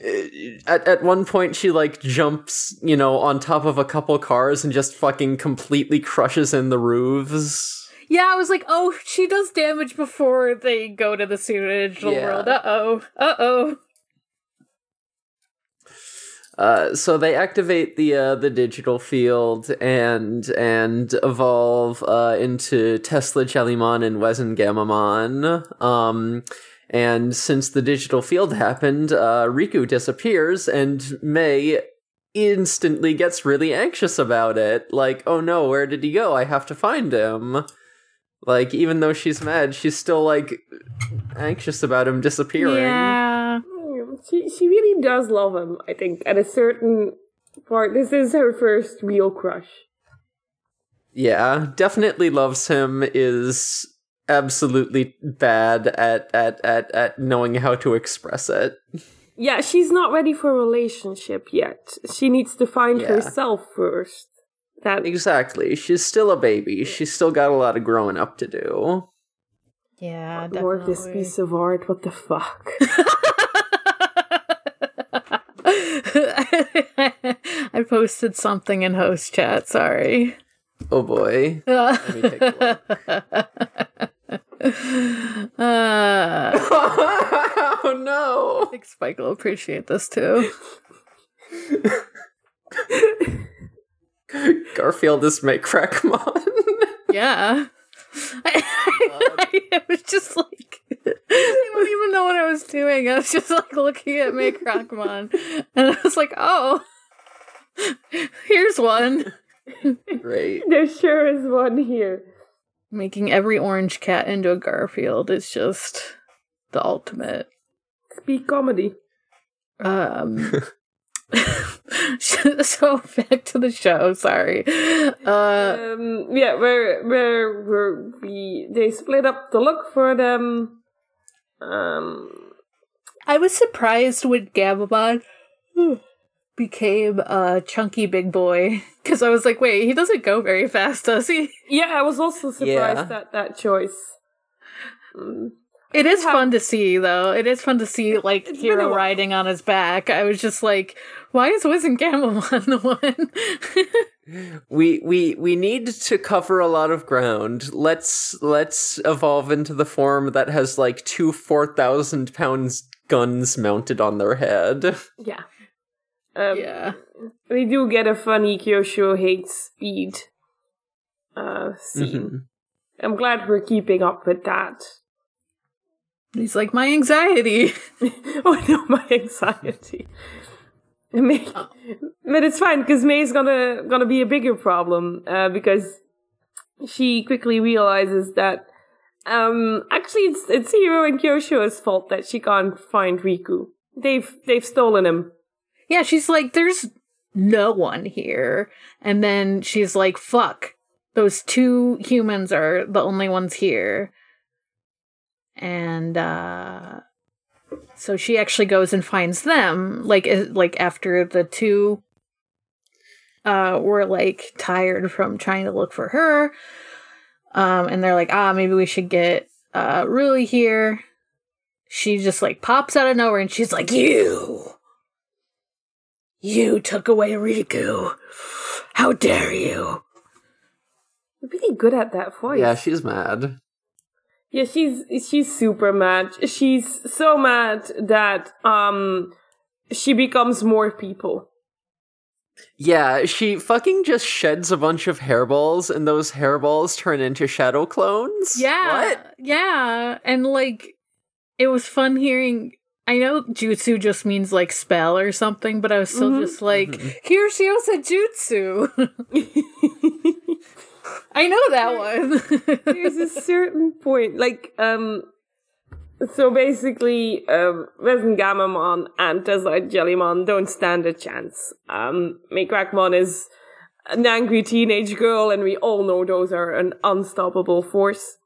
eh, at at one point she like jumps, you know, on top of a couple cars and just fucking completely crushes in the roofs. Yeah, I was like, oh, she does damage before they go to the pseudo-digital Yeah. world. Uh oh. Uh oh. Uh, so they activate the uh, the digital field and and evolve uh, into Tesla Jellymon and WezenGammamon. Um, and since the digital field happened, uh, Riku disappears, and May instantly gets really anxious about it. Like, oh no, where did he go? I have to find him. Like, even though she's mad, she's still like anxious about him disappearing. Yeah. She she really does love him. I think at a certain part, this is her first real crush. Yeah, definitely loves him is absolutely bad at at at at knowing how to express it. Yeah, she's not ready for a relationship yet. She needs to find Yeah. herself first. That Exactly. She's still a baby. She's still got a lot of growing up to do. Yeah, Lord, this piece of art. What the fuck? I posted something in host chat, sorry. Oh boy. Uh, Let me take a look. uh, oh no. I think Spike will appreciate this too. Garfield is Meicrackmon. Yeah. I, was just like, I don't even know what I was doing. I was just like looking at Meicrackmon, and I was like, oh, here's one. Great. there sure is one here. Making every orange cat into a Garfield is just the ultimate. Speak comedy. Um, so back to the show. Sorry. Uh, Um, yeah, where where where we they split up to look for them. Um, I was surprised when Gammamon became a chunky big boy because I was like, wait, he doesn't go very fast, does he? Yeah, I was also surprised Yeah. at that choice. Mm. It is How- fun to see, though. It is fun to see like It's been a Hiro riding on his back. I was just like, why is WezenGammamon the one? We we we need to cover a lot of ground. Let's let's evolve into the form that has like two four thousand pounds guns mounted on their head. Yeah. Um, yeah. We do get a funny Kyosho hates speed uh, scene. Mhm. I'm glad we're keeping up with that. He's like, my anxiety. oh no, my anxiety. May, but it's fine because May's gonna gonna be a bigger problem uh, because she quickly realizes that um actually it's it's Hiro and Kyosho's fault that she can't find Riku. They've they've stolen him. Yeah, she's like, there's no one here. And then she's like, fuck, those two humans are the only ones here. And, uh, so she actually goes and finds them, like, like after the two, uh, were like tired from trying to look for her. Um, and they're like, ah, maybe we should get, uh, Rui here. She just like pops out of nowhere and she's like, you! You took away Riku. How dare you? You're really good at that voice. Yeah, she's mad. Yeah, she's she's super mad. She's so mad that um she becomes more people. Yeah, she fucking just sheds a bunch of hairballs, and those hairballs turn into shadow clones. Yeah. What? Yeah. And like, it was fun hearing. I know jutsu just means like spell or something, but I was still Mhm. just like, Kyoshiro said jutsu. I know that one. There's a certain point, like um. So basically, um, WezenGammamon and Tesla Jellymon don't stand a chance. Um, Meicrackmon is an angry teenage girl, and we all know those are an unstoppable force.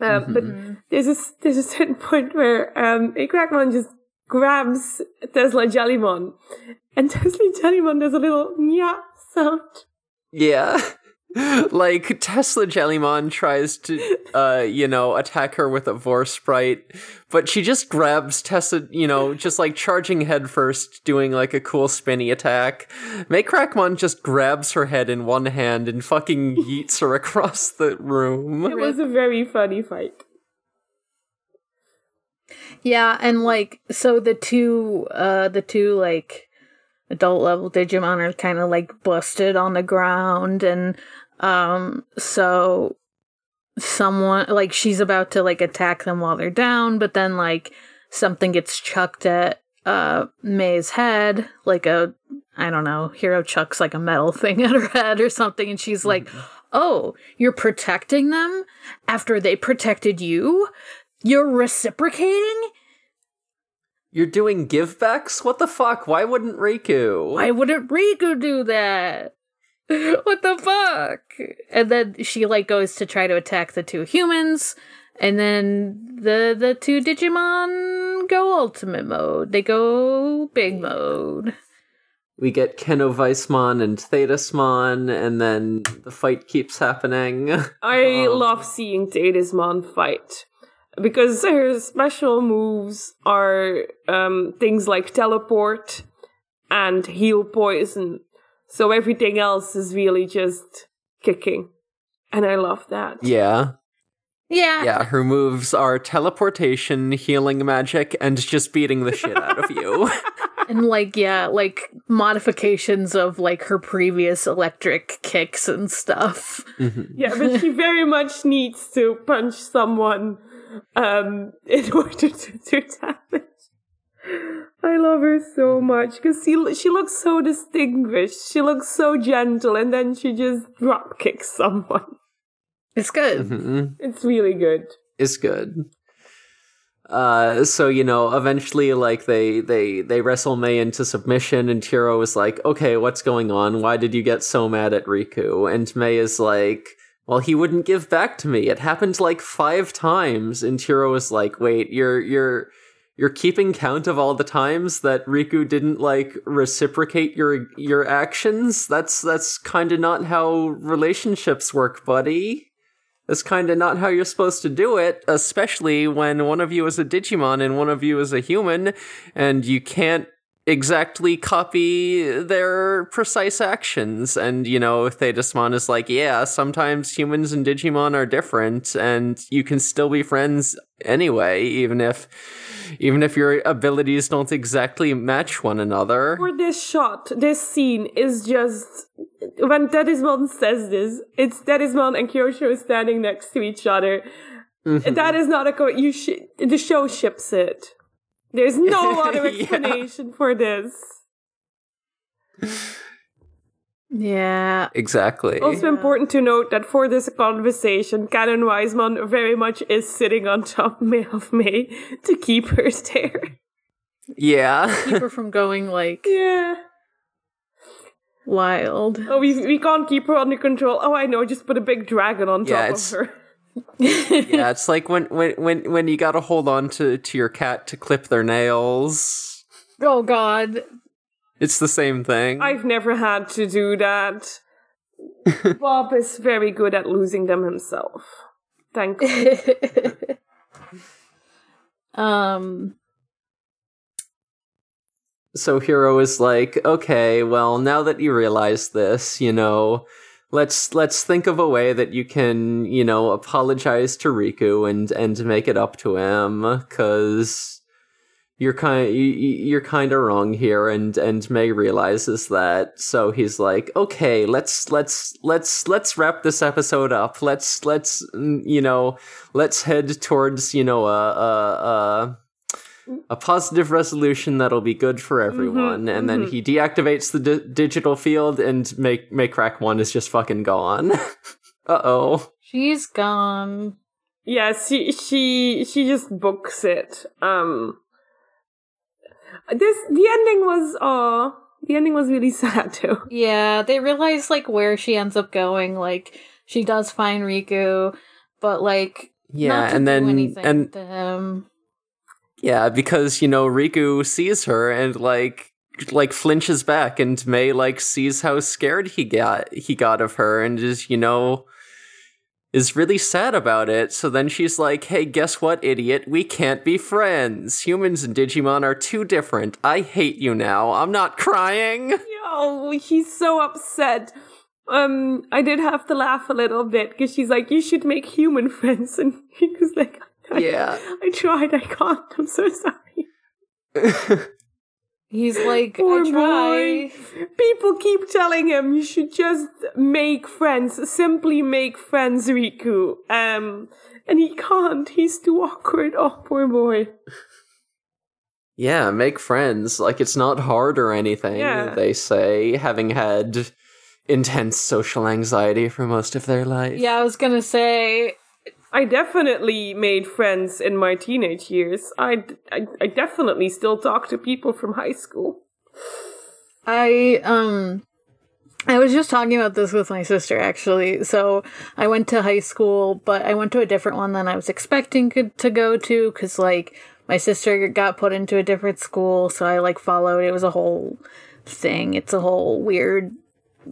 Uh, But there's a s- there's a certain point where um, Meicrackmon just grabs Tesla Jellymon, and Tesla Jellymon does a little nya sound. Yeah. like Tesla Jellymon tries to uh you know attack her with a vor sprite but she just grabs Tessa you know just like charging head first doing like a cool spinny attack Meicrackmon just grabs her head in one hand and fucking yeets her across the room It was a very funny fight. Yeah, and like so the two uh the two like adult level Digimon are kind of like busted on the ground and um so someone like she's about to like attack them while they're down, but then like something gets chucked at uh May's head, like a I don't know, Hiro chucks like a metal thing at her head or something and she's like, "Oh, you're protecting them after they protected you?" You're reciprocating? you're doing givebacks what the fuck why wouldn't Riku Why wouldn't Riku do that? What the fuck? And then she like goes to try to attack the two humans, and then the the two Digimon go ultimate mode. They go big mode. we get Canoweissmon and Thetismon and then the fight keeps happening I Um, love seeing Thetismon fight because her special moves are um, things like teleport and heal poison. So everything else is really just kicking, and I love that. yeah Yeah. Yeah, her moves are teleportation, healing magic, and just beating the shit out of you. And like yeah, like modifications of like her previous electric kicks and stuff. Yeah, but she very much needs to punch someone um, in order to do damage. I love her so much because she she looks so distinguished. She looks so gentle, and then she just drop kicks someone. It's good. Mhm. It's really good. It's good. Uh, so you know, eventually, like they they they wrestle May into submission, and Hiro is like, "Okay, what's going on? Why did you get so mad at Riku?" And May is like, "Well, he wouldn't give back to me. It happened like five times." And Hiro is like, "Wait, you're you're." You're keeping count of all the times that Riku didn't like reciprocate your your actions. That's that's kind of not how relationships work, buddy. That's kind of not how you're supposed to do it, especially when one of you is a Digimon and one of you is a human, and you can't exactly copy their precise actions. And, you know, Thetismon is like, yeah, sometimes humans and Digimon are different, and you can still be friends anyway, even if even if your abilities don't exactly match one another. For this shot, this scene is just when Thetismon says this, it's Thetismon and Kyosho standing next to each other. Mhm. That is not a co- you sh- the show ships it. There's no other Yeah. explanation for this. Yeah. Exactly. Also important to note that for this conversation, Canoweissmon very much is sitting on top of May to keep her there. yeah. Keep her from going like Yeah. wild. Oh, we we can't keep her under control. Oh, I know. Just put a big dragon on Yeah, top it's- of her. yeah, it's like when when when when you got to hold on to to your cat to clip their nails. Oh god. It's the same thing. I've never had to do that. Bob is very good at losing them himself. Thank you. um so Hiro is like, okay, well, now that you realize this, you know, let's let's think of a way that you can, you know, apologize to Riku and and make it up to him cuz you're kind you, you- you're kind of wrong here and and May realizes that. So he's like, "Okay, let's let's let's let's wrap this episode up. Let's let's mm, you know, let's head towards, you know, a a a a positive resolution that'll be good for everyone. and then mhm. he deactivates the di- digital field, and make make crack one is just fucking gone. uh oh. she's gone. yeah, she she she just books it. Um, this the ending was uh the ending was really sad too. Yeah, they realize like where she ends up going. Like she does find Riku, but like Yeah, not to and then and to him. yeah, because you know Riku sees her and like like flinches back, and May like sees how scared he got he got of her, and is you know is really sad about it. So then she's like, "Hey, guess what, idiot? We can't be friends. Humans and Digimon are too different. I hate you now. I'm not crying." Oh, he's so upset. Um, I did have to laugh a little bit because she's like, "You should make human friends," and he was like, I, Yeah. I tried, I can't. I'm so sorry." He's like, Poor I try. boy. People keep telling him you should just make friends, simply make friends, Riku. Um, and he can't. He's too awkward. Oh, poor boy. Yeah, make friends. Like it's not hard or anything, Yeah. they say, having had intense social anxiety for most of their life. Yeah, I was gonna say. I definitely made friends in my teenage years. I, I, I definitely still talk to people from high school. I um I was just talking about this with my sister actually. So I went to high school, but I went to a different one than I was expecting to go to cuz like my sister got put into a different school, so I like followed. It was a whole thing. It's a whole weird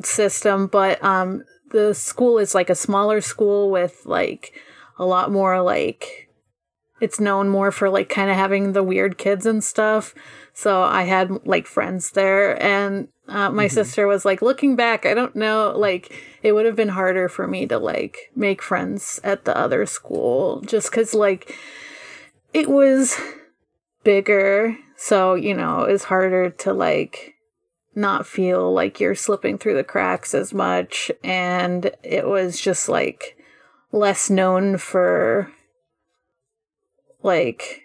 system, but um the school is like a smaller school with like a lot more like it's known more for like kind of having the weird kids and stuff. So I had like friends there, and uh, my sister was like, looking back, I don't know, like it would have been harder for me to like make friends at the other school just because like it was bigger. So, you know, it's harder to like not feel like you're slipping through the cracks as much. And it was just like less known for like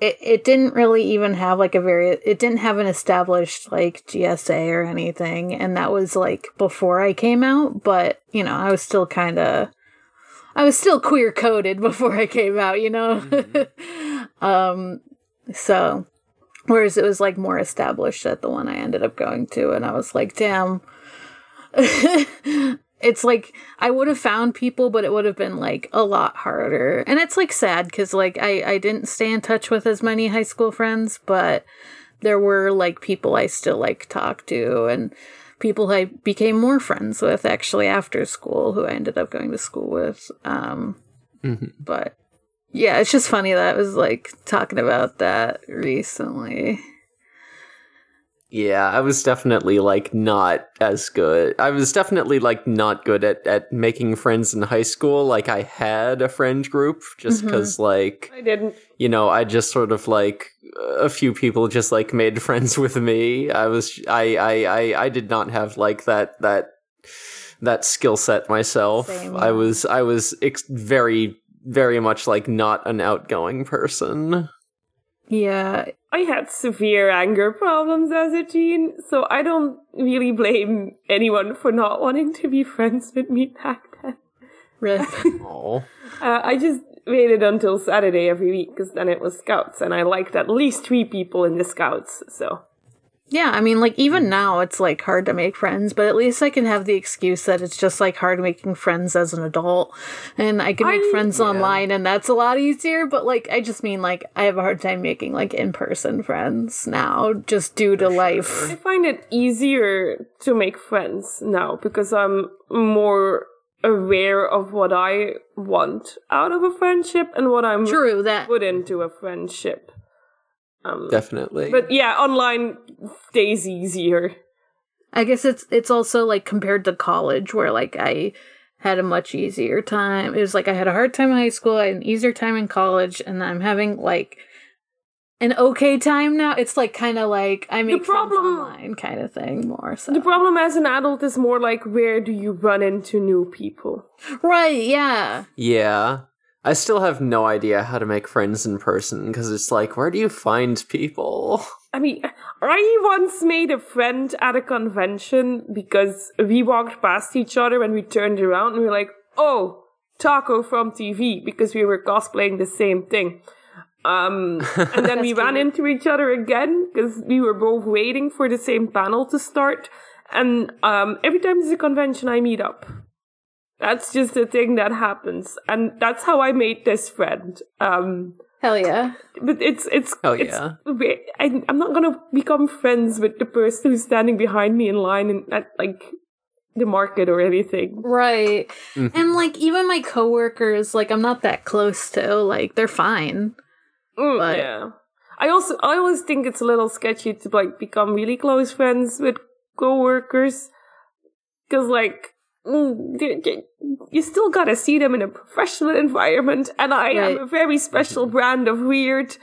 it, it didn't really even have like a very it didn't have an established like GSA or anything and that was like before I came out but you know I was still kind of I was still queer coded before I came out you know? Um so whereas it was like more established at the one I ended up going to and I was like damn it's like I would have found people, but it would have been like a lot harder. And it's like sad because like I I didn't stay in touch with as many high school friends, but there were like people I still like talk to and people I became more friends with actually after school who I ended up going to school with. Um, Mhm. But yeah, it's just funny that I was like talking about that recently. Yeah, I was definitely like not as good. I was definitely like not good at at making friends in high school. Like I had a friend group just Mhm. because like I didn't. you know I just sort of like a few people just like made friends with me. I was I I I, I did not have like that that that skill set myself. Same, I was I was ex- very very much like not an outgoing person. Yeah, I had severe anger problems as a teen, so I don't really blame anyone for not wanting to be friends with me back then. rip. Oh. Uh, I just waited until Saturday every week because then it was scouts, and I liked at least three people in the scouts. So Yeah, I mean, like, even hmm. now it's like hard to make friends, but at least I can have the excuse that it's just like hard making friends as an adult. And I can make I- friends yeah. online, and that's a lot easier. But like, I just mean, like, I have a hard time making like in person friends now just due to life. I find it easier to make friends now because I'm more aware of what I want out of a friendship and what I'm True that. put into a friendship. Um, Definitely. but yeah, online stays easier. I guess it's it's also like compared to college where like I had a much easier time. It was like I had a hard time in high school, I had an easier time in college, and I'm having like an okay time now. It's like kind of like I make friends problem- online kind of thing more so. The problem as an adult is more like where do you run into new people? right, yeah. Yeah. I still have no idea how to make friends in person because it's like, where do you find people? I mean, I once made a friend at a convention because we walked past each other and we turned around and we were like, oh, Taako from TV because we were cosplaying the same thing. Um, and then we That's ran into each other again because we were both waiting for the same panel to start. And um, every time there's a convention, I meet up. That's just a thing that happens, and that's how I made this friend. Um, Hell yeah. but it's it's Oh, it's, yeah. I, I'm not gonna become friends with the person who's standing behind me in line in, at like the market or anything. Right. Mhm. And like even my coworkers, like I'm not that close to, like they're fine. Mm, But- yeah. I also I always think it's a little sketchy to like become really close friends with coworkers because like they- they- Mm, you still gotta see them in a professional environment, and I Right. am a very special brand of weird.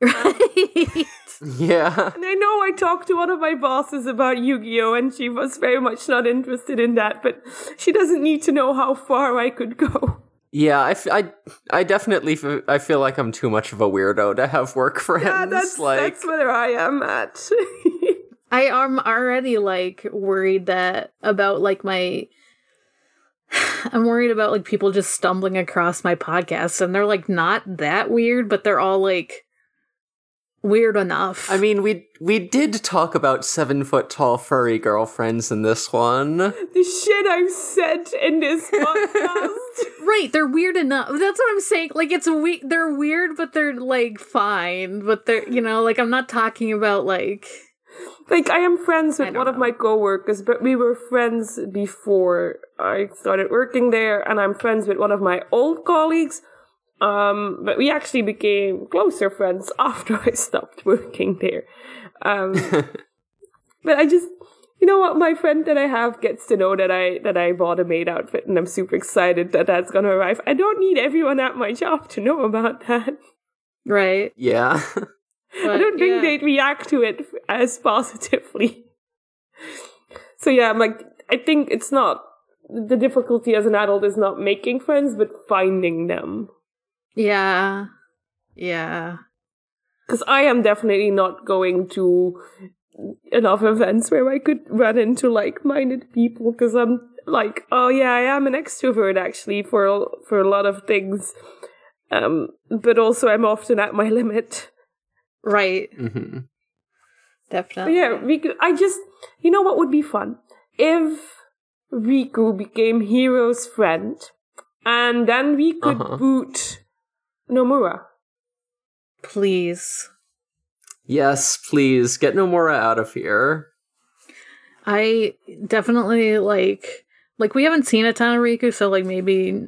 Right. Yeah. And I know I talked to one of my bosses about Yu-Gi-Oh, and she was very much not interested in that, but she doesn't need to know how far I could go. Yeah, I, f- I, I definitely f- I feel like I'm too much of a weirdo to have work friends. Yeah, that's like, that's where I am at. I am already like worried that about like my I'm worried about like people just stumbling across my podcast and they're like not that weird, but they're all like weird enough. I mean, we we did talk about seven foot tall furry girlfriends in this one. the shit I've said in this podcast. right, they're weird enough. That's what I'm saying. Like it's we they're weird, but they're like fine. But they're you know, like I'm not talking about like like I am friends with don't one of know. my coworkers, but we were friends before I started working there, and I'm friends with one of my old colleagues. Um, but we actually became closer friends after I stopped working there. Um, but I just, you know what, my friend that I have gets to know that I that I bought a maid outfit, and I'm super excited that that's gonna arrive. I don't need everyone at my job to know about that. right. Yeah. But, I don't think yeah. they'd react to it as positively. So yeah, I'm like, I think it's not the difficulty as an adult is not making friends, but finding them. Yeah. Yeah. Because I am definitely not going to enough events where I could run into like-minded people. Because I'm like, oh yeah, I am an extrovert actually for for a lot of things, um, but also I'm often at my limit. Right. hmm Definitely. Yeah, we could, I just, you know what would be fun? If Riku became Hiro's friend, and then we could Uh-huh. boot Nomura. Please. Yes, please get Nomura out of here. I definitely like like we haven't seen a ton of Riku, so like maybe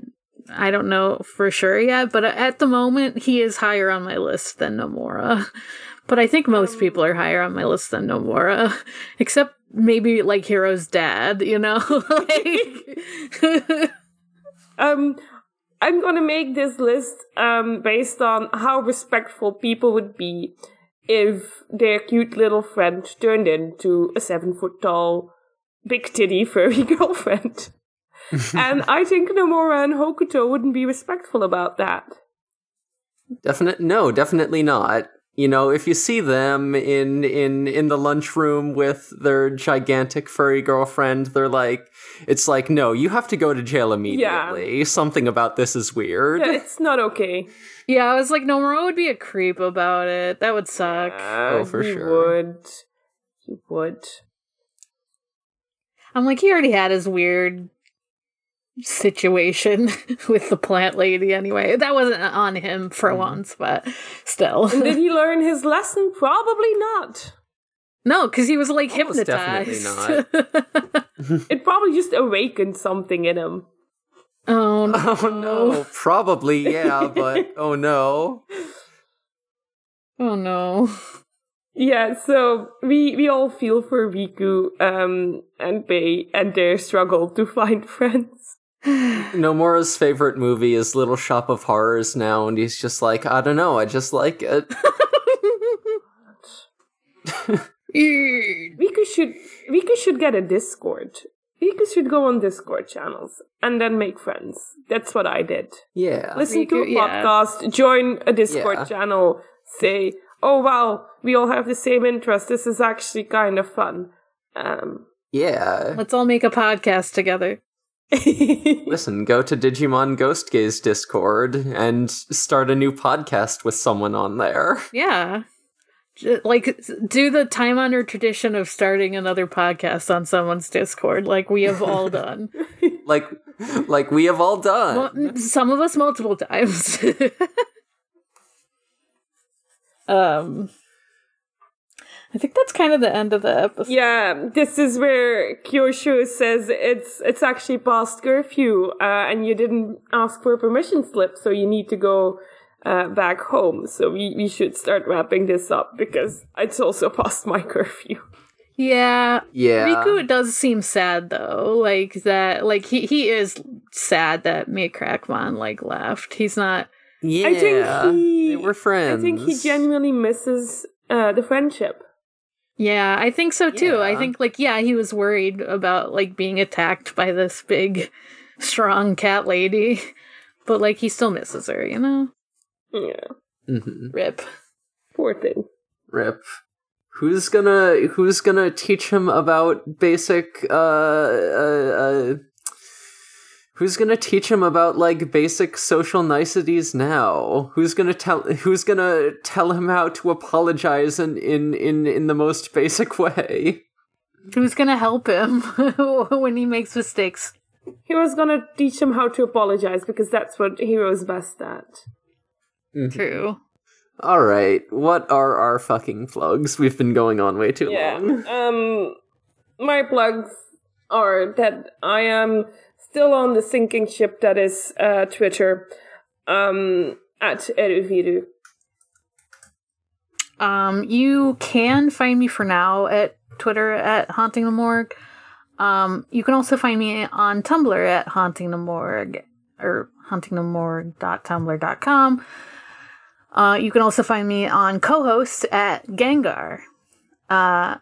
I don't know for sure yet, but at the moment he is higher on my list than Nomura. But I think most people are higher on my list than Nomura, except maybe like Hiro's dad, you know? like Um, I'm gonna make this list um based on how respectful people would be if their cute little friend turned into a seven foot tall, big titty furry girlfriend. and I think Nomura and Hokuto wouldn't be respectful about that. Definite no, definitely not. You know, if you see them in in in the lunchroom with their gigantic furry girlfriend, they're like it's like, no, you have to go to jail immediately. Something about this is weird. Yeah, it's not okay. Yeah, I was like Nomura would be a creep about it. That would suck. Uh, for he sure. Would. He would. I'm like, he already had his weird situation with the plant lady anyway. That wasn't on him for once, but still. And did he learn his lesson? Probably not. no, because he was like Almost definitely hypnotized. It probably just awakened something in him. oh no. Oh no, probably yeah, but oh no. Oh no. Yeah, so we we all feel for Riku um, and Bei and their struggle to find friends. Nomura's favorite movie is Little Shop of Horrors now, and he's just like, I don't know, I just like it. Riku should Riku should get a Discord. Riku should go on Discord channels and then make friends. That's what I did. Yeah. Listen to a Riku, yeah. podcast, join a Discord Yeah. channel, say, "Oh wow, we all have the same interest. This is actually kind of fun." Um, Yeah. Let's all make a podcast together. Listen, go to Digimon Ghost Gaze Discord and start a new podcast with someone on there. Yeah. Like, do the time honored tradition of starting another podcast on someone's Discord, like we have all done. Like like we have all done. Well, some of us multiple times. um, I think that's kind of the end of the episode. Yeah, this is where Kyoshiro says it's it's actually past curfew, uh, and you didn't ask for a permission slip, so you need to go uh, back home. So we, we should start wrapping this up because it's also past my curfew. Yeah, yeah. Riku does seem sad though, like that. Like he he is sad that Meicrackmon like left. He's not. yeah. I think he they were friends. I think he genuinely misses uh, the friendship. Yeah, I think so too. I think like yeah, he was worried about like being attacked by this big, strong cat lady, but like he still misses her. You know, Yeah, hmm rip. poor thing. Rip. Who's gonna Who's gonna teach him about basic? Uh, uh, uh, who's gonna teach him about like basic social niceties now? Who's gonna tell Who's gonna tell him how to apologize in in in, in the most basic way? Who's gonna help him when he makes mistakes? He was gonna teach him how to apologize because that's what Hiro's best at. True. All right, what are our fucking plugs? We've been going on way too Yeah. long. Um, my plugs are that I am still on the sinking ship that is uh, Twitter um, at Eruviru. Um, you can find me for now at Twitter at Haunting the Morgue. Um, you can also find me on Tumblr at Haunting the Morgue or hauntingthemorgue.tumblr.com. Uh, you can also find me on cohost at Gengar, uh,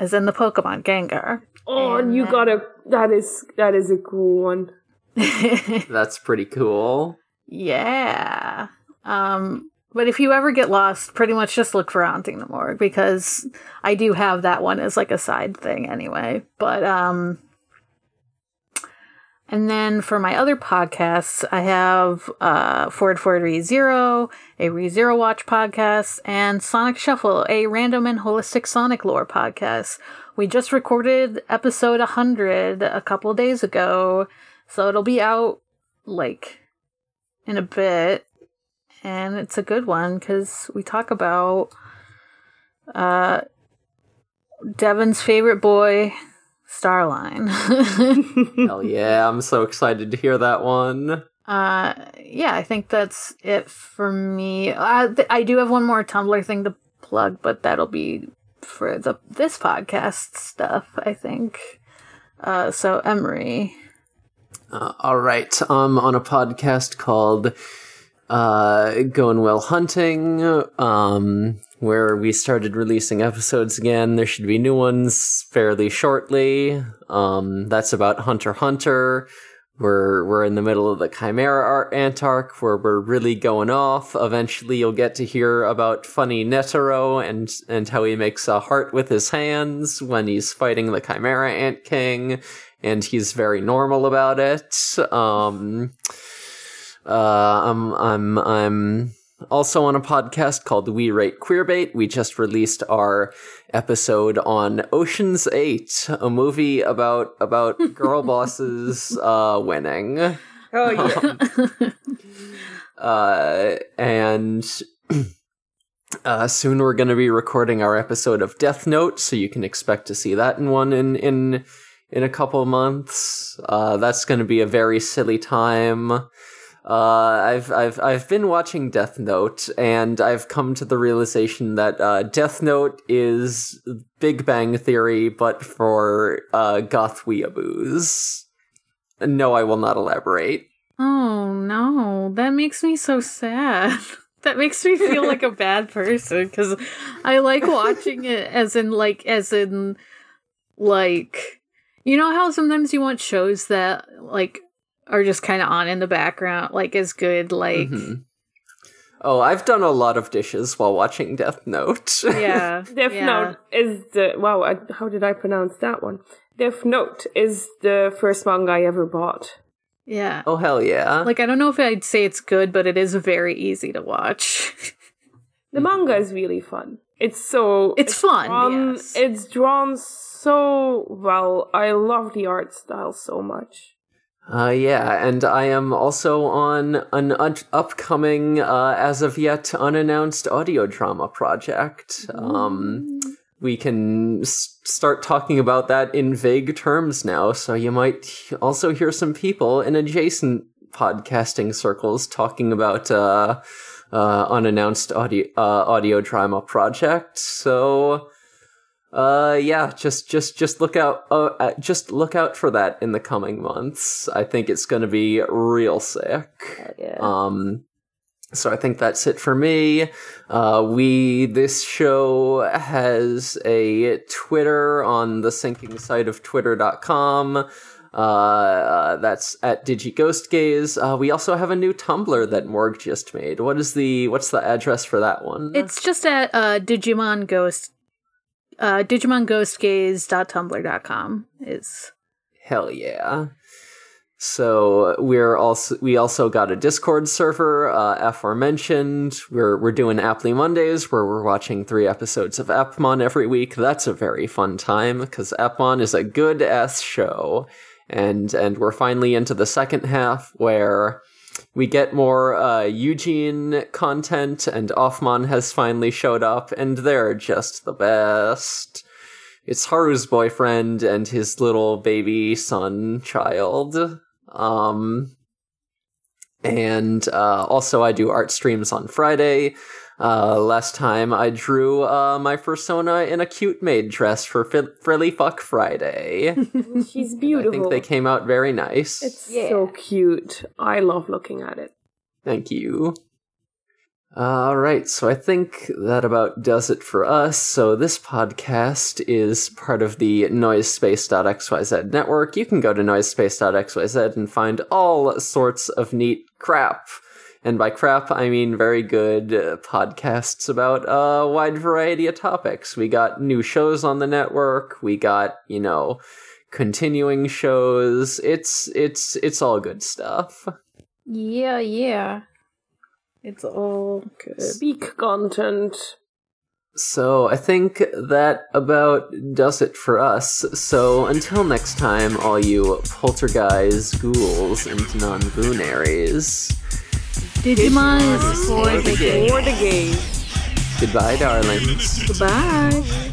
as in the Pokemon Gengar. Oh, and you got a that is that is a cool one. That's pretty cool. Yeah. Um, but if you ever get lost, pretty much just look for Haunting the Morgue because I do have that one as like a side thing anyway. But um And then for my other podcasts, I have uh, Ford Forward Re Zero, a Re Zero Watch podcast, and Sonic Shuffle, a random and holistic Sonic lore podcast. We just recorded episode 100 a couple days ago, so it'll be out like in a bit. And it's a good one because we talk about uh, Devin's favorite boy, Starline. Hell yeah, I'm so excited to hear that one. uh, yeah, I think that's it for me. I, th- I do have one more Tumblr thing to plug, but that'll be for the this podcast stuff, I think. Uh, so Emery. Uh, all right, I'm on a podcast called uh, Going Well Hunting, um, where we started releasing episodes again. There should be new ones fairly shortly. Um, that's about Hunter Hunter. We're we're in the middle of the Chimera Art Antarc where we're really going off. Eventually, you'll get to hear about funny Netero and and how he makes a heart with his hands when he's fighting the Chimera Ant King, and he's very normal about it. Um, uh, I'm I'm I'm also on a podcast called We Rate Queerbait. We just released our episode on Ocean's Eight, a movie about about girl bosses uh, winning. Oh yeah. Uh, and uh, soon we're going to be recording our episode of Death Note, so you can expect to see that in one in in in a couple months. Uh, that's going to be a very silly time. Uh, I've I've I've been watching Death Note, and I've come to the realization that uh, Death Note is Big Bang Theory, but for uh, goth weeaboos. No, I will not elaborate. Oh no, that makes me so sad. That makes me feel like a bad person because I like watching it as in like as in like you know how sometimes you want shows that like are just kind of on in the background like as good like Mhm. Oh, I've done a lot of dishes while watching Death Note. yeah Death yeah. Note is the wow. I, how did I pronounce that one? Death Note is the first manga I ever bought. yeah oh hell yeah! like I don't know if I'd say it's good but it is very easy to watch The manga is really fun. It's so It's fun, drawn- yes. It's drawn so well. I love the art style so much. Uh, yeah, and I am also on an un- upcoming, uh, as of yet unannounced audio drama project. Um, we can s- start talking about that in vague terms now, so you might also hear some people in adjacent podcasting circles talking about uh, uh, unannounced audio uh, audio drama project. So. Uh yeah, just just just look out uh, uh, just look out for that in the coming months. I think it's going to be real sick. Yeah. Um so I think that's it for me. Uh we this show has a Twitter on the sinking site of twitter.com. Uh, uh, that's at DigiGhostGaze. Uh, we also have a new Tumblr that Morg just made. What is the what's the address for that one? it's just at uh Digimon Ghost uh digimonghostgaze.tumblr.com is Hell yeah. So we're also we also got a Discord server, uh, aforementioned. We're we're doing Aptly Mondays where we're watching three episodes of Appmon every week. That's a very fun time because Appmon is a good ass show, and and we're finally into the second half where we get more uh, Eugene content, and Offmon has finally showed up, and they're just the best. It's Haru's boyfriend and his little baby son child. Um, and uh, also, I do art streams on Friday. Uh, last time I drew uh, my persona in a cute maid dress for F- Frilly Fuck Friday. She's beautiful. I think they came out very nice. It's so cute. I love looking at it. Thank you. All right, so I think that about does it for us. So this podcast is part of the noisespace.xyz network. You can go to noisespace.xyz and find all sorts of neat crap. And by crap, I mean very good uh, podcasts about a wide variety of topics. We got new shows on the network. We got, you know, continuing shows. It's it's it's all good stuff. Yeah, yeah. It's all good. Speak content. So I think that about does it for us. So until next time, all you poltergeists, ghouls, and non-lunaries. Digimon is for the the gay. For the gays. Goodbye, darlings. Goodbye.